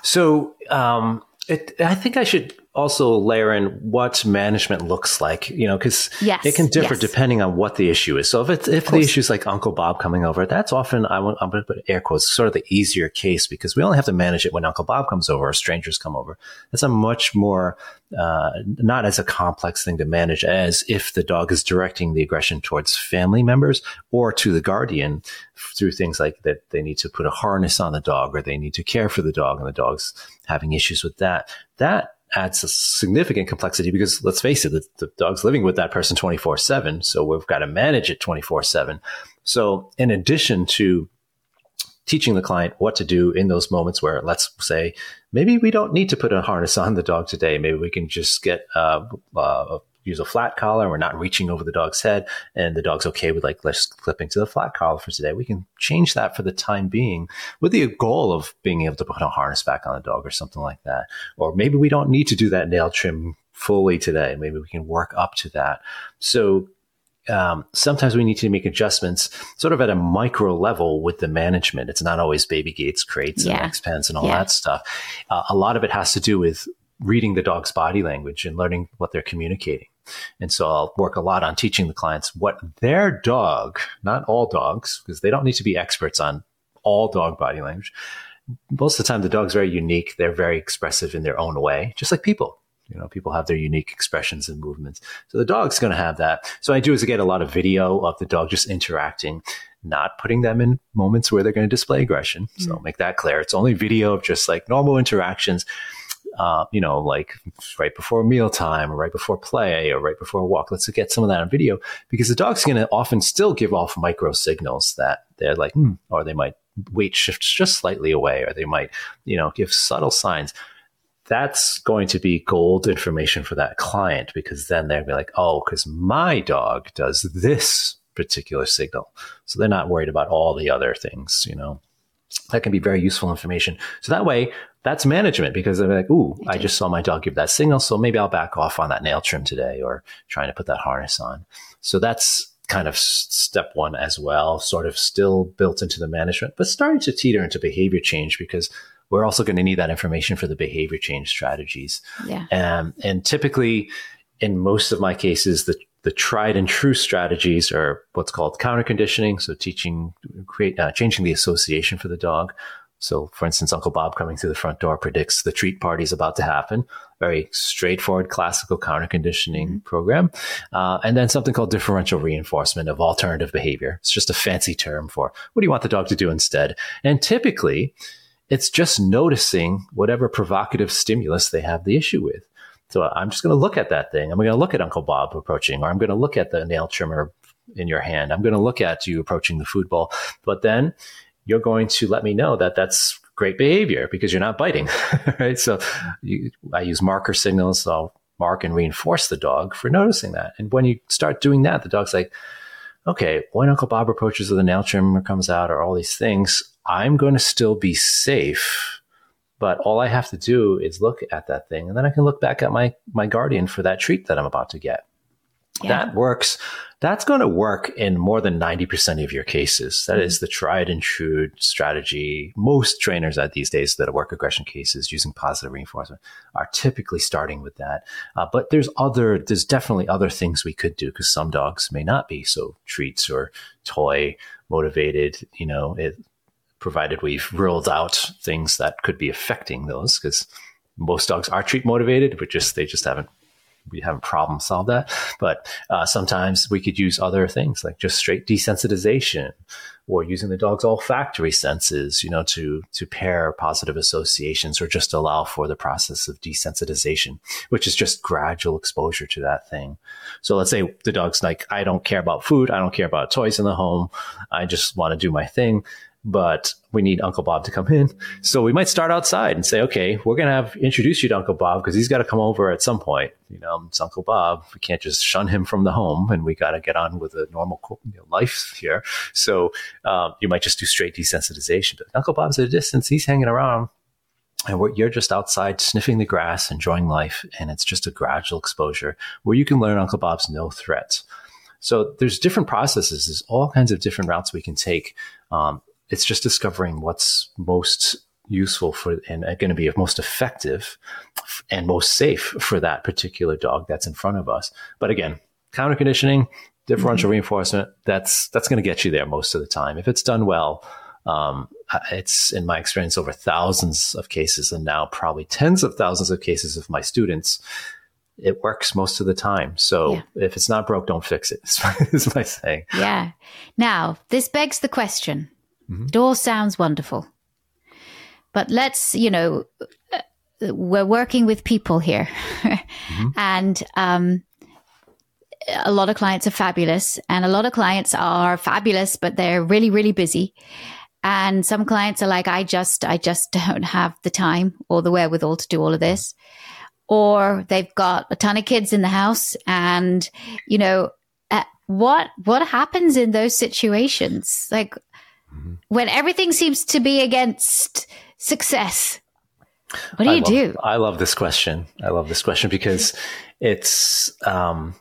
So um, it, I think I should also layer in what management looks like, you know, because yes, it can differ yes. depending on what the issue is. So if it's, if the issue is like Uncle Bob coming over, that's often, I want, I'm going to put air quotes, sort of the easier case because we only have to manage it when Uncle Bob comes over or strangers come over. That's a much more, uh, not as a complex thing to manage as if the dog is directing the aggression towards family members or to the guardian through things like that they need to put a harness on the dog or they need to care for the dog and the dog's having issues with that. That adds a significant complexity because let's face it, the, the dog's living with that person 24 7. So we've got to manage it 24 7. So in addition to teaching the client what to do in those moments where let's say maybe we don't need to put a harness on the dog today maybe we can just get uh, uh, use a flat collar we're not reaching over the dog's head and the dog's okay with like let's clipping to the flat collar for today we can change that for the time being with the goal of being able to put a harness back on the dog or something like that or maybe we don't need to do that nail trim fully today maybe we can work up to that so um, sometimes we need to make adjustments sort of at a micro level with the management. It's not always baby gates, crates, yeah. and pens and all yeah. that stuff. Uh, a lot of it has to do with reading the dog's body language and learning what they're communicating. And so I'll work a lot on teaching the clients what their dog, not all dogs, because they don't need to be experts on all dog body language. Most of the time, the dog's very unique. They're very expressive in their own way, just like people. You know, people have their unique expressions and movements. So the dog's going to have that. So I do is I get a lot of video of the dog just interacting, not putting them in moments where they're going to display aggression. So mm. make that clear. It's only video of just like normal interactions uh, you know, like right before mealtime or right before play or right before a walk. Let's get some of that on video because the dog's going to often still give off micro signals that they're like, hmm, or they might weight shift just slightly away, or they might, you know, give subtle signs. That's going to be gold information for that client because then they'll be like, oh, because my dog does this particular signal. So they're not worried about all the other things, you know that can be very useful information. So that way, that's management because they're like, ooh, I just saw my dog give that signal. So maybe I'll back off on that nail trim today or trying to put that harness on. So that's kind of step one as well, sort of still built into the management, but starting to teeter into behavior change because we're also going to need that information for the behavior change strategies. Yeah. Um, and typically, in most of my cases, the the tried and true strategies are what's called counter conditioning. So teaching, create, uh, changing the association for the dog. So, for instance, Uncle Bob coming through the front door predicts the treat party is about to happen. Very straightforward, classical counter conditioning mm-hmm. program. Uh, and then something called differential reinforcement of alternative behavior. It's just a fancy term for what do you want the dog to do instead? And typically, it's just noticing whatever provocative stimulus they have the issue with. So I'm just going to look at that thing. I'm going to look at Uncle Bob approaching, or I'm going to look at the nail trimmer in your hand. I'm going to look at you approaching the food bowl. But then you're going to let me know that that's great behavior because you're not biting, right? So you, I use marker signals. So I'll mark and reinforce the dog for noticing that. And when you start doing that, the dog's like, okay, when Uncle Bob approaches or the nail trimmer comes out or all these things, I'm going to still be safe. But all I have to do is look at that thing, and then I can look back at my my guardian for that treat that I'm about to get. Yeah. That works that's going to work in more than 90% of your cases. That is the tried and true strategy. Most trainers at these days that work aggression cases using positive reinforcement are typically starting with that. Uh, but there's other, there's definitely other things we could do because some dogs may not be. So treats or toy motivated, you know, it, provided we've ruled out things that could be affecting those because most dogs are treat motivated, but just, they just haven't we haven't problem solved that. But uh, sometimes we could use other things like just straight desensitization or using the dog's olfactory senses, you know, to to pair positive associations or just allow for the process of desensitization, which is just gradual exposure to that thing. So let's say the dog's like, I don't care about food, I don't care about toys in the home, I just want to do my thing but we need Uncle Bob to come in. So we might start outside and say, okay, we're going to have introduce you to Uncle Bob because he's got to come over at some point. You know, it's Uncle Bob. We can't just shun him from the home and we got to get on with a normal life here. So um, you might just do straight desensitization. But Uncle Bob's at a distance. He's hanging around. And you're just outside sniffing the grass, enjoying life. And it's just a gradual exposure where you can learn Uncle Bob's no threats. So there's different processes. There's all kinds of different routes we can take. Um, it's just discovering what's most useful for and going to be most effective and most safe for that particular dog that's in front of us. But again, counter conditioning, differential mm-hmm. reinforcement, that's that's going to get you there most of the time. If it's done well, um, it's in my experience over thousands of cases and now probably tens of thousands of cases of my students. It works most of the time. So yeah. if it's not broke, don't fix it. Is my saying. Yeah. Now this begs the question Mm-hmm. It all sounds wonderful. But let's, you know, uh, we're working with people here. mm-hmm. And um, a lot of clients are fabulous, and a lot of clients are fabulous, but they're really, really busy. And some clients are like, I just, I just don't have the time or the wherewithal to do all of this. Or they've got a ton of kids in the house, and you know, uh, what what happens in those situations? Like, mm-hmm. when everything seems to be against success? What do I you love, do? I love this question. I love this question because it's, um,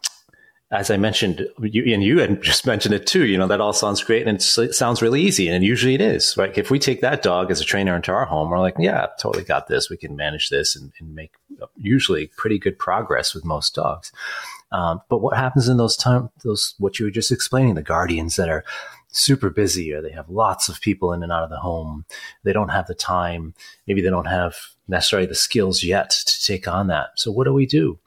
as I mentioned, you, and you had just mentioned it too, you know, that all sounds great and it sounds really easy. And usually it is, right? If we take that dog as a trainer into our home, we're like, yeah, totally got this. We can manage this and, and make usually pretty good progress with most dogs. Um, but what happens in those times, those, what you were just explaining, the guardians that are super busy or they have lots of people in and out of the home. They don't have the time. Maybe they don't have necessarily the skills yet to take on that. So what do we do?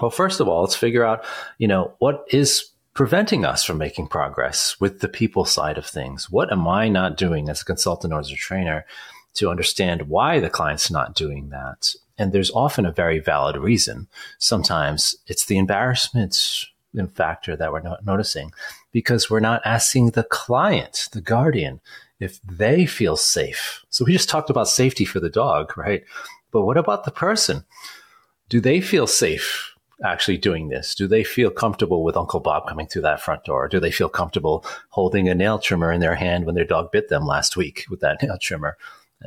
Well, first of all, let's figure out, you know, what is preventing us from making progress with the people side of things? What am I not doing as a consultant or as a trainer to understand why the client's not doing that? And there's often a very valid reason. Sometimes it's the embarrassment factor that we're not noticing because we're not asking the client, the guardian, if they feel safe. So we just talked about safety for the dog, right? But what about the person? Do they feel safe actually doing this? Do they feel comfortable with Uncle Bob coming through that front door? Do they feel comfortable holding a nail trimmer in their hand when their dog bit them last week with that nail trimmer?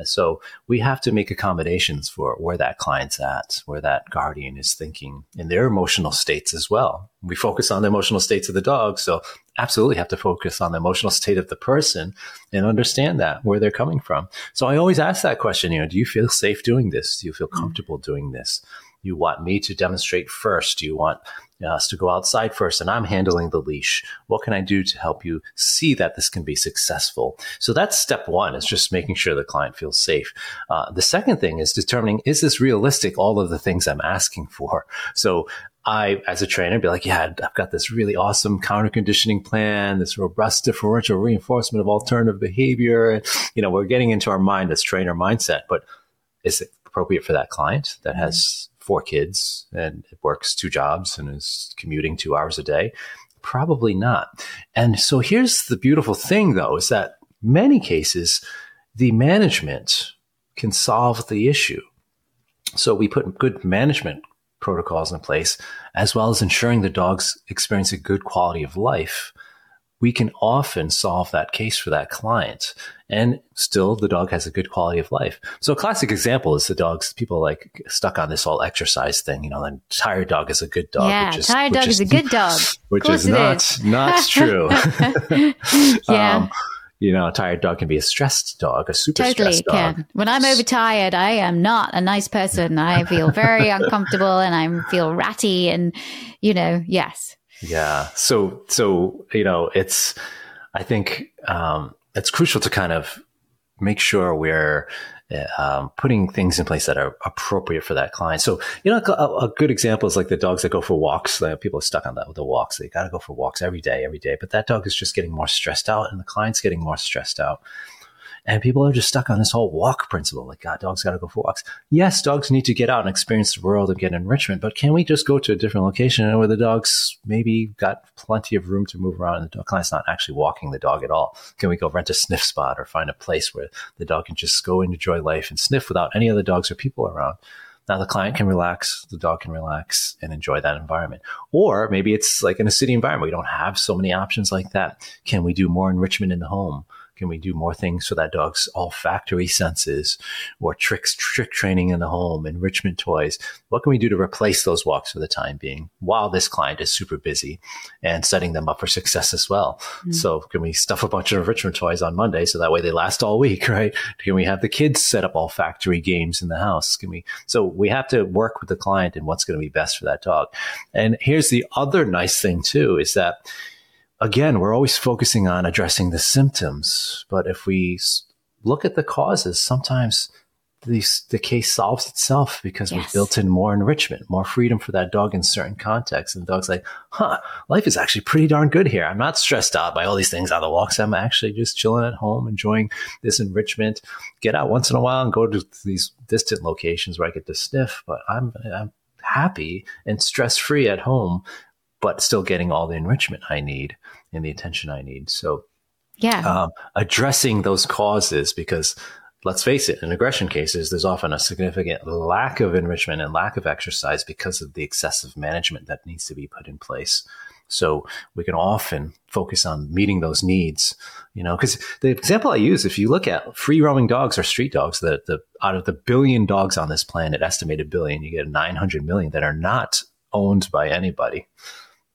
so we have to make accommodations for where that client's at, where that guardian is thinking in their emotional states as well. We focus on the emotional states of the dog. So absolutely have to focus on the emotional state of the person and understand that where they're coming from. So I always ask that question, you know, do you feel safe doing this? Do you feel mm. comfortable doing this? You want me to demonstrate first? Do you want us to go outside first and I'm handling the leash. What can I do to help you see that this can be successful? So that's step one is just making sure the client feels safe. Uh, the second thing is determining, is this realistic? All of the things I'm asking for. So I, as a trainer, be like, yeah, I've got this really awesome counter conditioning plan, this robust differential reinforcement of alternative behavior. You know, we're getting into our mind, this trainer mindset, but is it appropriate for that client that has mm-hmm. four kids and works two jobs and is commuting two hours a day? Probably not. And so here's the beautiful thing though, is that many cases, the management can solve the issue. So we put good management protocols in place, as well as ensuring the dogs experience a good quality of life we can often solve that case for that client. And still, the dog has a good quality of life. So, a classic example is the dogs. People like stuck on this whole exercise thing. You know, then tired dog is a good dog. Yeah, which is, tired dog is, is, a good dog. Which is not is. not true. yeah. Um, you know, a tired dog can be a stressed dog, a super totally stressed dog. Can. When I'm overtired, I am not a nice person. I feel very uncomfortable and I feel ratty and, you know, yes. Yeah. So, so, you know, it's, I think, um, it's crucial to kind of make sure we're um, putting things in place that are appropriate for that client. So, you know, a, a good example is like the dogs that go for walks. Like people are stuck on that with the walks. They got to go for walks every day, every day. But that dog is just getting more stressed out, and the client's getting more stressed out. And people are just stuck on this whole walk principle. Like, God, dogs got to go for walks. Yes, dogs need to get out and experience the world and get enrichment, but can we just go to a different location where the dog's maybe got plenty of room to move around and the client's not actually walking the dog at all? Can we go rent a sniff spot or find a place where the dog can just go and enjoy life and sniff without any other dogs or people around? Now the client can relax, the dog can relax and enjoy that environment. Or maybe it's like in a city environment, we don't have so many options like that. Can we do more enrichment in the home? Can we do more things for that dog's olfactory senses or tricks, trick training in the home, enrichment toys? What can we do to replace those walks for the time being while this client is super busy and setting them up for success as well? Mm-hmm. So can we stuff a bunch of enrichment toys on Monday so that way they last all week, right? Can we have the kids set up olfactory games in the house? Can we? So we have to work with the client and what's going to be best for that dog. And here's the other nice thing too is that again, we're always focusing on addressing the symptoms. But if we look at the causes, sometimes these, the case solves itself because yes. we've built in more enrichment, more freedom for that dog in certain contexts. And the dog's like, huh, life is actually pretty darn good here. I'm not stressed out by all these things on the walks. I'm actually just chilling at home, enjoying this enrichment. Get out once in a while and go to these distant locations where I get to sniff, but I'm, I'm happy and stress free at home but still getting all the enrichment I need and the attention I need. So, yeah, um, addressing those causes because let's face it, in aggression cases, there's often a significant lack of enrichment and lack of exercise because of the excessive management that needs to be put in place. So we can often focus on meeting those needs, you know, because the example I use, if you look at free roaming dogs or street dogs, the, the out of the billion dogs on this planet, estimated billion, you get 900 million that are not owned by anybody.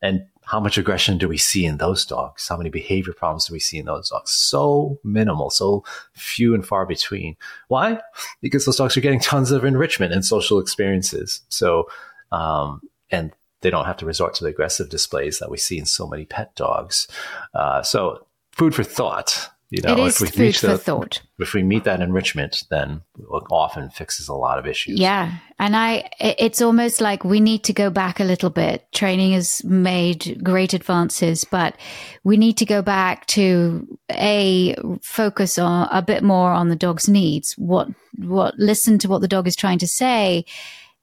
And how much aggression do we see in those dogs? How many behavior problems do we see in those dogs? So minimal, so few and far between. Why? Because those dogs are getting tons of enrichment and social experiences. So, um, and they don't have to resort to the aggressive displays that we see in so many pet dogs. Uh, so, food for thought. You know, it is if we food for the, thought. If we meet that enrichment, then it often fixes a lot of issues. Yeah. And I, it's almost like we need to go back a little bit. Training has made great advances, but we need to go back to a focus on a bit more on the dog's needs. What, what, listen to what the dog is trying to say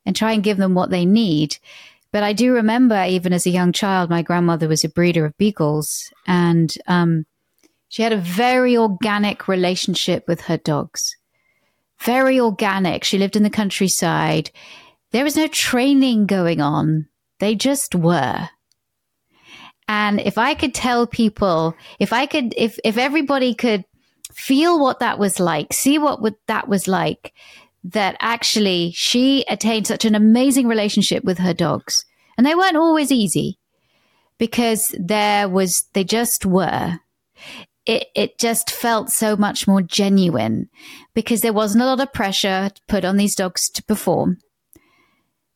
and try and give them what they need. But I do remember, even as a young child, my grandmother was a breeder of beagles and, um, she had a very organic relationship with her dogs. Very organic. She lived in the countryside. There was no training going on. They just were. And if I could tell people, if I could, if, if everybody could feel what that was like, see what would, that was like, that actually she attained such an amazing relationship with her dogs. And they weren't always easy because there was, they just were it, it just felt so much more genuine because there wasn't a lot of pressure put on these dogs to perform.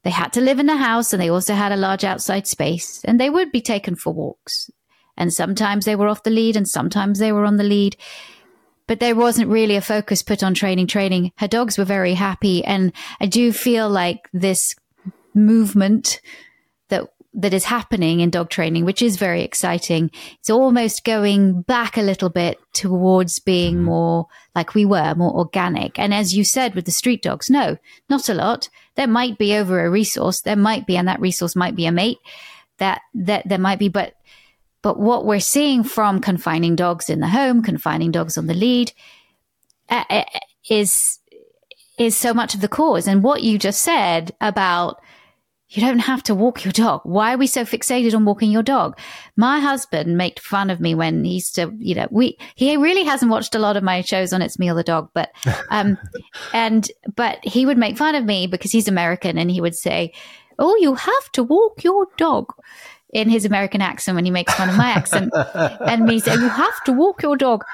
They had to live in a house and they also had a large outside space and they would be taken for walks. And sometimes they were off the lead and sometimes they were on the lead. But there wasn't really a focus put on training, training. Her dogs were very happy. And I do feel like this movement that is happening in dog training, which is very exciting. It's almost going back a little bit towards being mm-hmm. more like we were, more organic. And as you said with the street dogs, no, not a lot. There might be over a resource. There might be, and that resource might be a mate. That that there might be, but but what we're seeing from confining dogs in the home, confining dogs on the lead, uh, uh is is so much of the cause. And what you just said about you don't have to walk your dog. Why are we so fixated on walking your dog? My husband made fun of me when he used to, you know, we, he really hasn't watched a lot of my shows on It's Me or the Dog, but, um, and, but he would make fun of me because he's American and he would say, Oh, you have to walk your dog in his American accent when he makes fun of my accent. and me say, you have to walk your dog.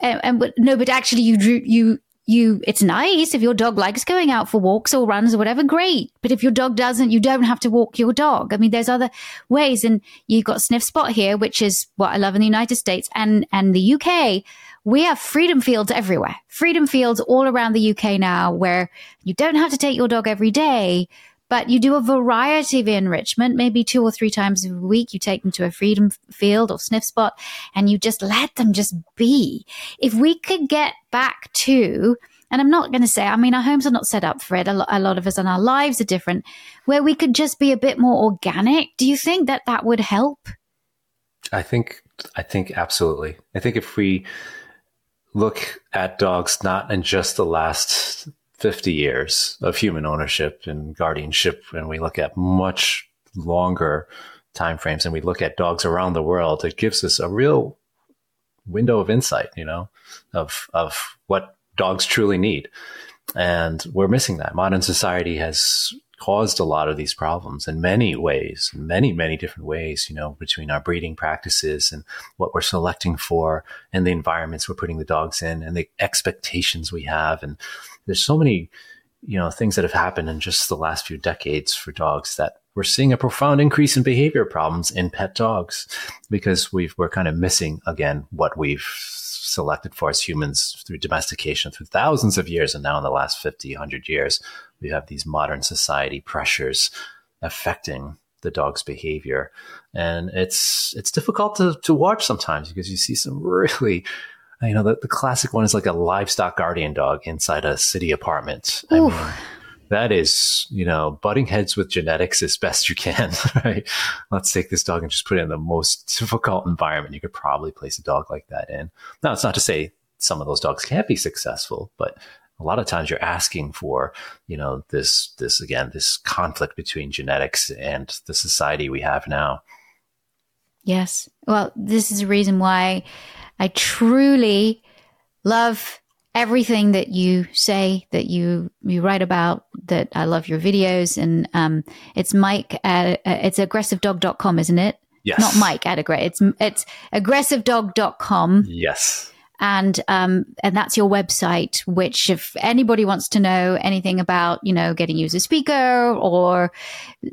And, and but no, but actually you, you, you it's nice if your dog likes going out for walks or runs or whatever great. But if your dog doesn't you don't have to walk your dog. I mean there's other ways. And you've got sniff spot here which is what i love in the united states and and the uk we have freedom fields everywhere. Freedom fields all around the uk now where you don't have to take your dog every day but you do a variety of enrichment, maybe two or three times a week. You take them to a freedom field or sniff spot and you just let them just be. If we could get back to, and I'm not going to say, I mean, our homes are not set up for it. A lot, a lot of us and our lives are different where we could just be a bit more organic. Do you think that that would help? I think, I think absolutely. I think if we look at dogs not in just the last 50 years of human ownership and guardianship, and we look at much longer timeframes and we look at dogs around the world, it gives us a real window of insight, you know, of of what dogs truly need. And we're missing that. Modern society has caused a lot of these problems in many ways, many, many different ways, you know, between our breeding practices and what we're selecting for and the environments we're putting the dogs in and the expectations we have. And there's so many, you know, things that have happened in just the last few decades for dogs that we're seeing a profound increase in behavior problems in pet dogs because we've, we're kind of missing again what we've selected for as humans through domestication through thousands of years. And now in the last 50, 100 years, we have these modern society pressures affecting the dog's behavior. And it's, it's difficult to, to watch sometimes because you see some really you know, the, the classic one is like a livestock guardian dog inside a city apartment. I mean, that is, you know, butting heads with genetics as best you can, right? Let's take this dog and just put it in the most difficult environment you could probably place a dog like that in. Now, it's not to say some of those dogs can't be successful, but a lot of times you're asking for, you know, this, this again, this conflict between genetics and the society we have now. Yes. Well, this is a reason why I truly love everything that you say, that you you write about. That I love your videos, and um, it's Mike at uh, it's aggressivedog.com, isn't it? Yes. Not Mike at aggressive. It's it's aggressivedog.com. Yes. And um and that's your website. Which, if anybody wants to know anything about, you know, getting you as a speaker or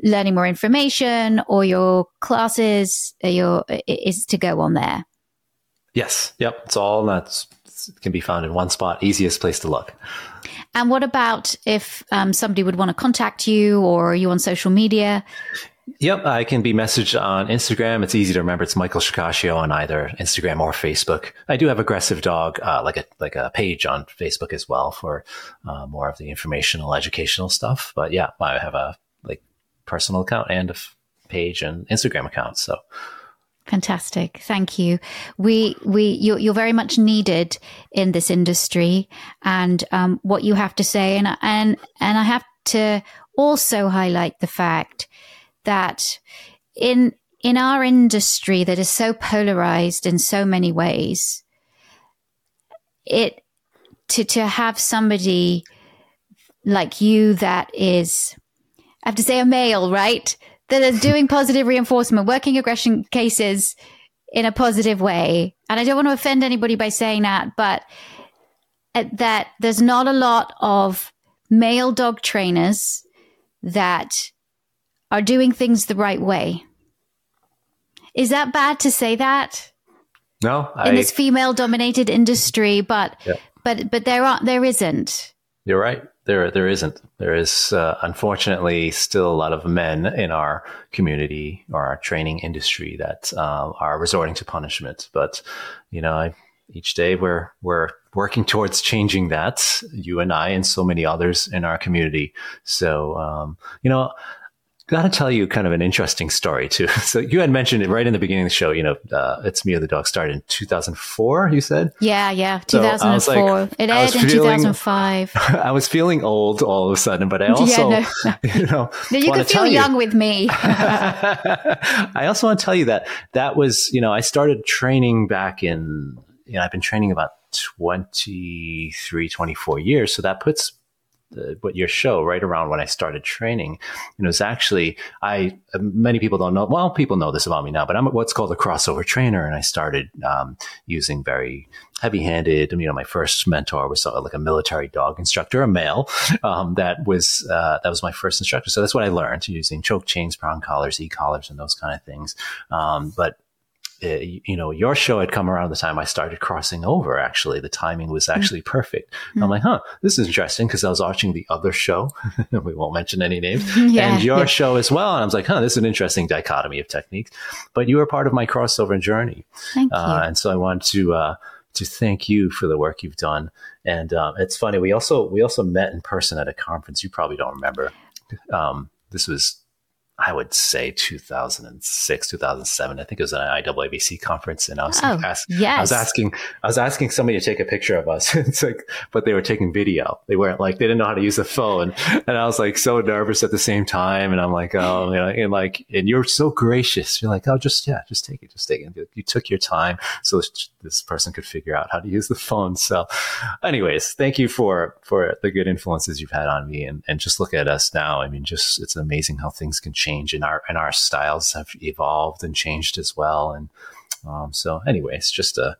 learning more information or your classes, uh, your is to go on there. Yes. Yep. It's all that can be found in one spot. Easiest place to look. And what about if um, somebody would want to contact you or are you on social media? Yep, I can be messaged on Instagram. It's easy to remember. It's Michael Shikashio on either Instagram or Facebook. I do have aggressive dog, uh, like a like a page on Facebook as well for uh, more of the informational, educational stuff. But yeah, I have a like personal account and a f- page and Instagram account. So Fantastic. Thank you. We, we, you're, you're very much needed in this industry and, um, what you have to say. And, and, and I have to also highlight the fact that in, in our industry that is so polarized in so many ways, it, to, to have somebody like you that is, I have to say a male, right? That is doing positive reinforcement, working aggression cases in a positive way. And I don't want to offend anybody by saying that, but uh, that there's not a lot of male dog trainers that are doing things the right way. Is that bad to say that? No, I, in this female dominated industry, but yeah. but but there aren't there isn't. You're right there there isn't. There is uh, unfortunately still a lot of men in our community or our training industry that uh, are resorting to punishment. But you know, I, each day we're we're working towards changing that. You and I and so many others in our community. So um, you know. Got to tell you kind of an interesting story too. So you had mentioned it right in the beginning of the show. You know, uh, it's me or the dog started in 2004. You said, yeah, yeah, 2004. So like, it aired in feeling, 2005. I was feeling old all of a sudden, but I also, yeah, no, no. you know, you can feel young you, with me. I also want to tell you that that was, you know, I started training back in, you know, I've been training about 23, 24 years. So that puts what your show right around when I started training. You know, it's actually I many people don't know. Well, people know this about me now, but I'm what's called a crossover trainer, and I started um, using very heavy-handed. You know, my first mentor was like a military dog instructor, a male. Um, that was uh, that was my first instructor. So that's what I learned using choke chains, prong collars, e collars, and those kind of things. Um, but uh, you know, your show had come around the time I started crossing over. Actually, the timing was actually mm-hmm. perfect. Mm-hmm. I'm like, huh, this is interesting because I was watching the other show. we won't mention any names, yeah, and your yeah. show as well. And I was like, huh, this is an interesting dichotomy of techniques. But you were part of my crossover journey, Thank uh, and so I want to uh, to thank you for the work you've done. And um, it's funny, we also we also met in person at a conference. You probably don't remember. Um, this was I would say 2006, 2007. I think it was an IAABC conference, and I was oh, ask, yes. I was asking, I was asking somebody to take a picture of us. it's like, but they were taking video. They weren't like they didn't know how to use the phone, and I was like so nervous at the same time. And I'm like, oh, you know, and like, and you're so gracious. You're like, oh, just yeah, just take it, just take it. You took your time so this, this person could figure out how to use the phone. So, anyways, thank you for for the good influences you've had on me, and and just look at us now. I mean, just it's amazing how things can change change and our and our styles have evolved and changed as well. And um, so, it's just a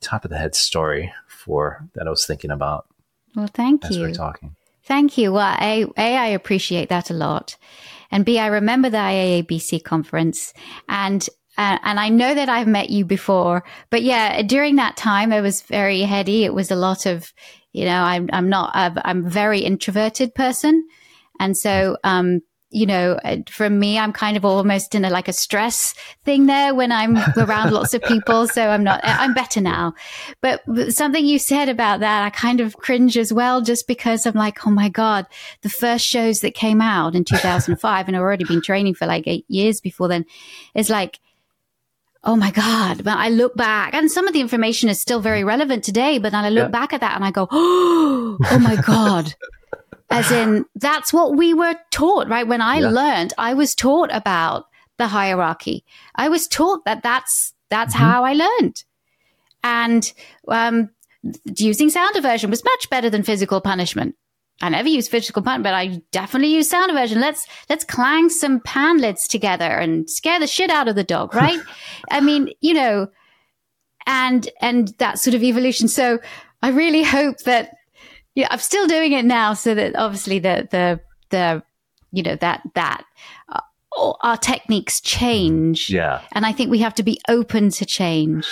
top of the head story for that I was thinking about. Well, thank as you. We are talking. Thank you. Well, a, a I appreciate that a lot, and b I remember the IAABC conference and. Uh, and I know that I've met you before, but yeah, during that time, it was very heady. It was a lot of, you know, I'm, I'm not, I'm a very introverted person. And so, um, you know, uh, for me, I'm kind of almost in a like a stress thing there when I'm around lots of people. So I'm not, I'm better now. But something you said about that, I kind of cringe as well, just because I'm like, oh my God, the first shows that came out in 2005 and I've already been training for like eight years before then is like, Oh my God. But I look back and some of the information is still very relevant today, but then I look yeah. back at that and I go, Oh my God. As in, that's what we were taught, right? When I yeah. learned, I was taught about the hierarchy. I was taught that that's, that's mm-hmm. how I learned. And, um, using sound aversion was much better than physical punishment. I never use physical punishment, but I definitely use sound aversion. Let's let's clang some pan lids together and scare the shit out of the dog, right? I mean, you know, and and that sort of evolution. So I really hope that yeah, I'm still doing it now, so that obviously the the the you know that that uh, our techniques change. Yeah, and I think we have to be open to change.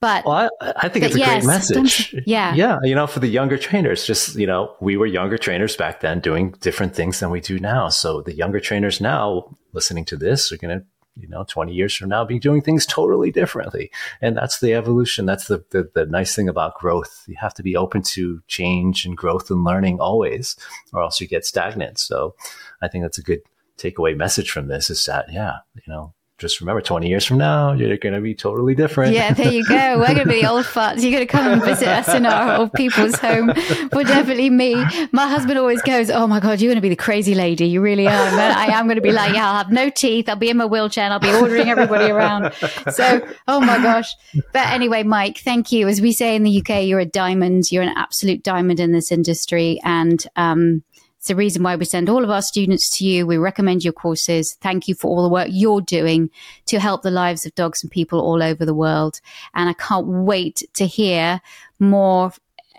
But well, I, I think it's a yes, great message. Yeah, yeah. You know, for the younger trainers, just you know, we were younger trainers back then, doing different things than we do now. So the younger trainers now, listening to this, are going to you know 20 years from now be doing things totally differently. And that's the evolution. That's the, the, the nice thing about growth. You have to be open to change and growth and learning always or else you get stagnant. So i think that's a good takeaway message from this is that yeah you know just remember 20 years from now, you're going to be totally different. Yeah, there you go. We're going to be the old farts. You're going to come and visit us in our old people's home. Well, definitely me. My husband always goes, Oh my God, you're going to be the crazy lady. You really are. But I am going to be like, Yeah, I'll have no teeth. I'll be in my wheelchair and I'll be ordering everybody around. So, oh my gosh. But anyway, Mike, thank you. As we say in the UK, you're a diamond. You're an absolute diamond in this industry. And, um, it's the reason why we send all of our students to you. We recommend your courses. Thank you for all the work you're doing to help the lives of dogs and people all over the world. And I can't wait to hear more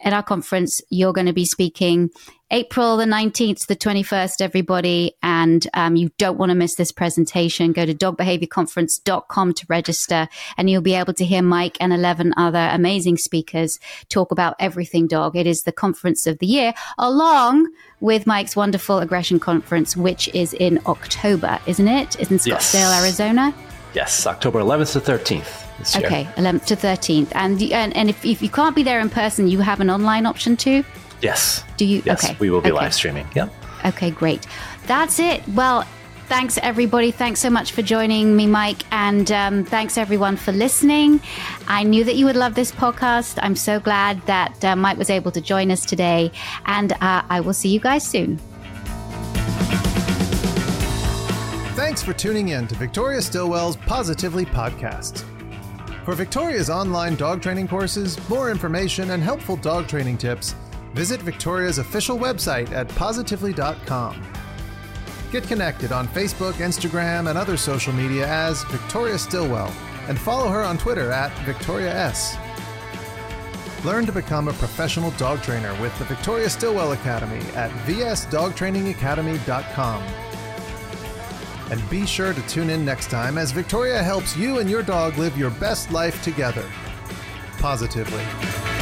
at our conference. You're going to be speaking April the 19th to the 21st, everybody. And um, you don't want to miss this presentation. Go to dogbehaviorconference.com to register and you'll be able to hear Mike and 11 other amazing speakers talk about everything dog. It is the conference of the year along with Mike's wonderful aggression conference, which is in October, isn't it? Is in Scottsdale, yes. Arizona? Yes, October 11th to 13th. Okay, 11th to 13th. And, and, and if, if you can't be there in person, you have an online option too? Yes. Do you? Yes, okay. we will be okay. live streaming. Yep. Okay, great. That's it. Well, thanks everybody. Thanks so much for joining me, Mike. And um, thanks everyone for listening. I knew that you would love this podcast. I'm so glad that uh, Mike was able to join us today. And uh, I will see you guys soon. Thanks for tuning in to Victoria Stilwell's Positively Podcast. For Victoria's online dog training courses, more information, and helpful dog training tips, visit Victoria's official website at positively.com. Get connected on Facebook, Instagram, and other social media as Victoria Stilwell, and follow her on Twitter at Victoria S. Learn to become a professional dog trainer with the Victoria Stilwell Academy at vsdogtrainingacademy.com. And be sure to tune in next time as Victoria helps you and your dog live your best life together. Positively.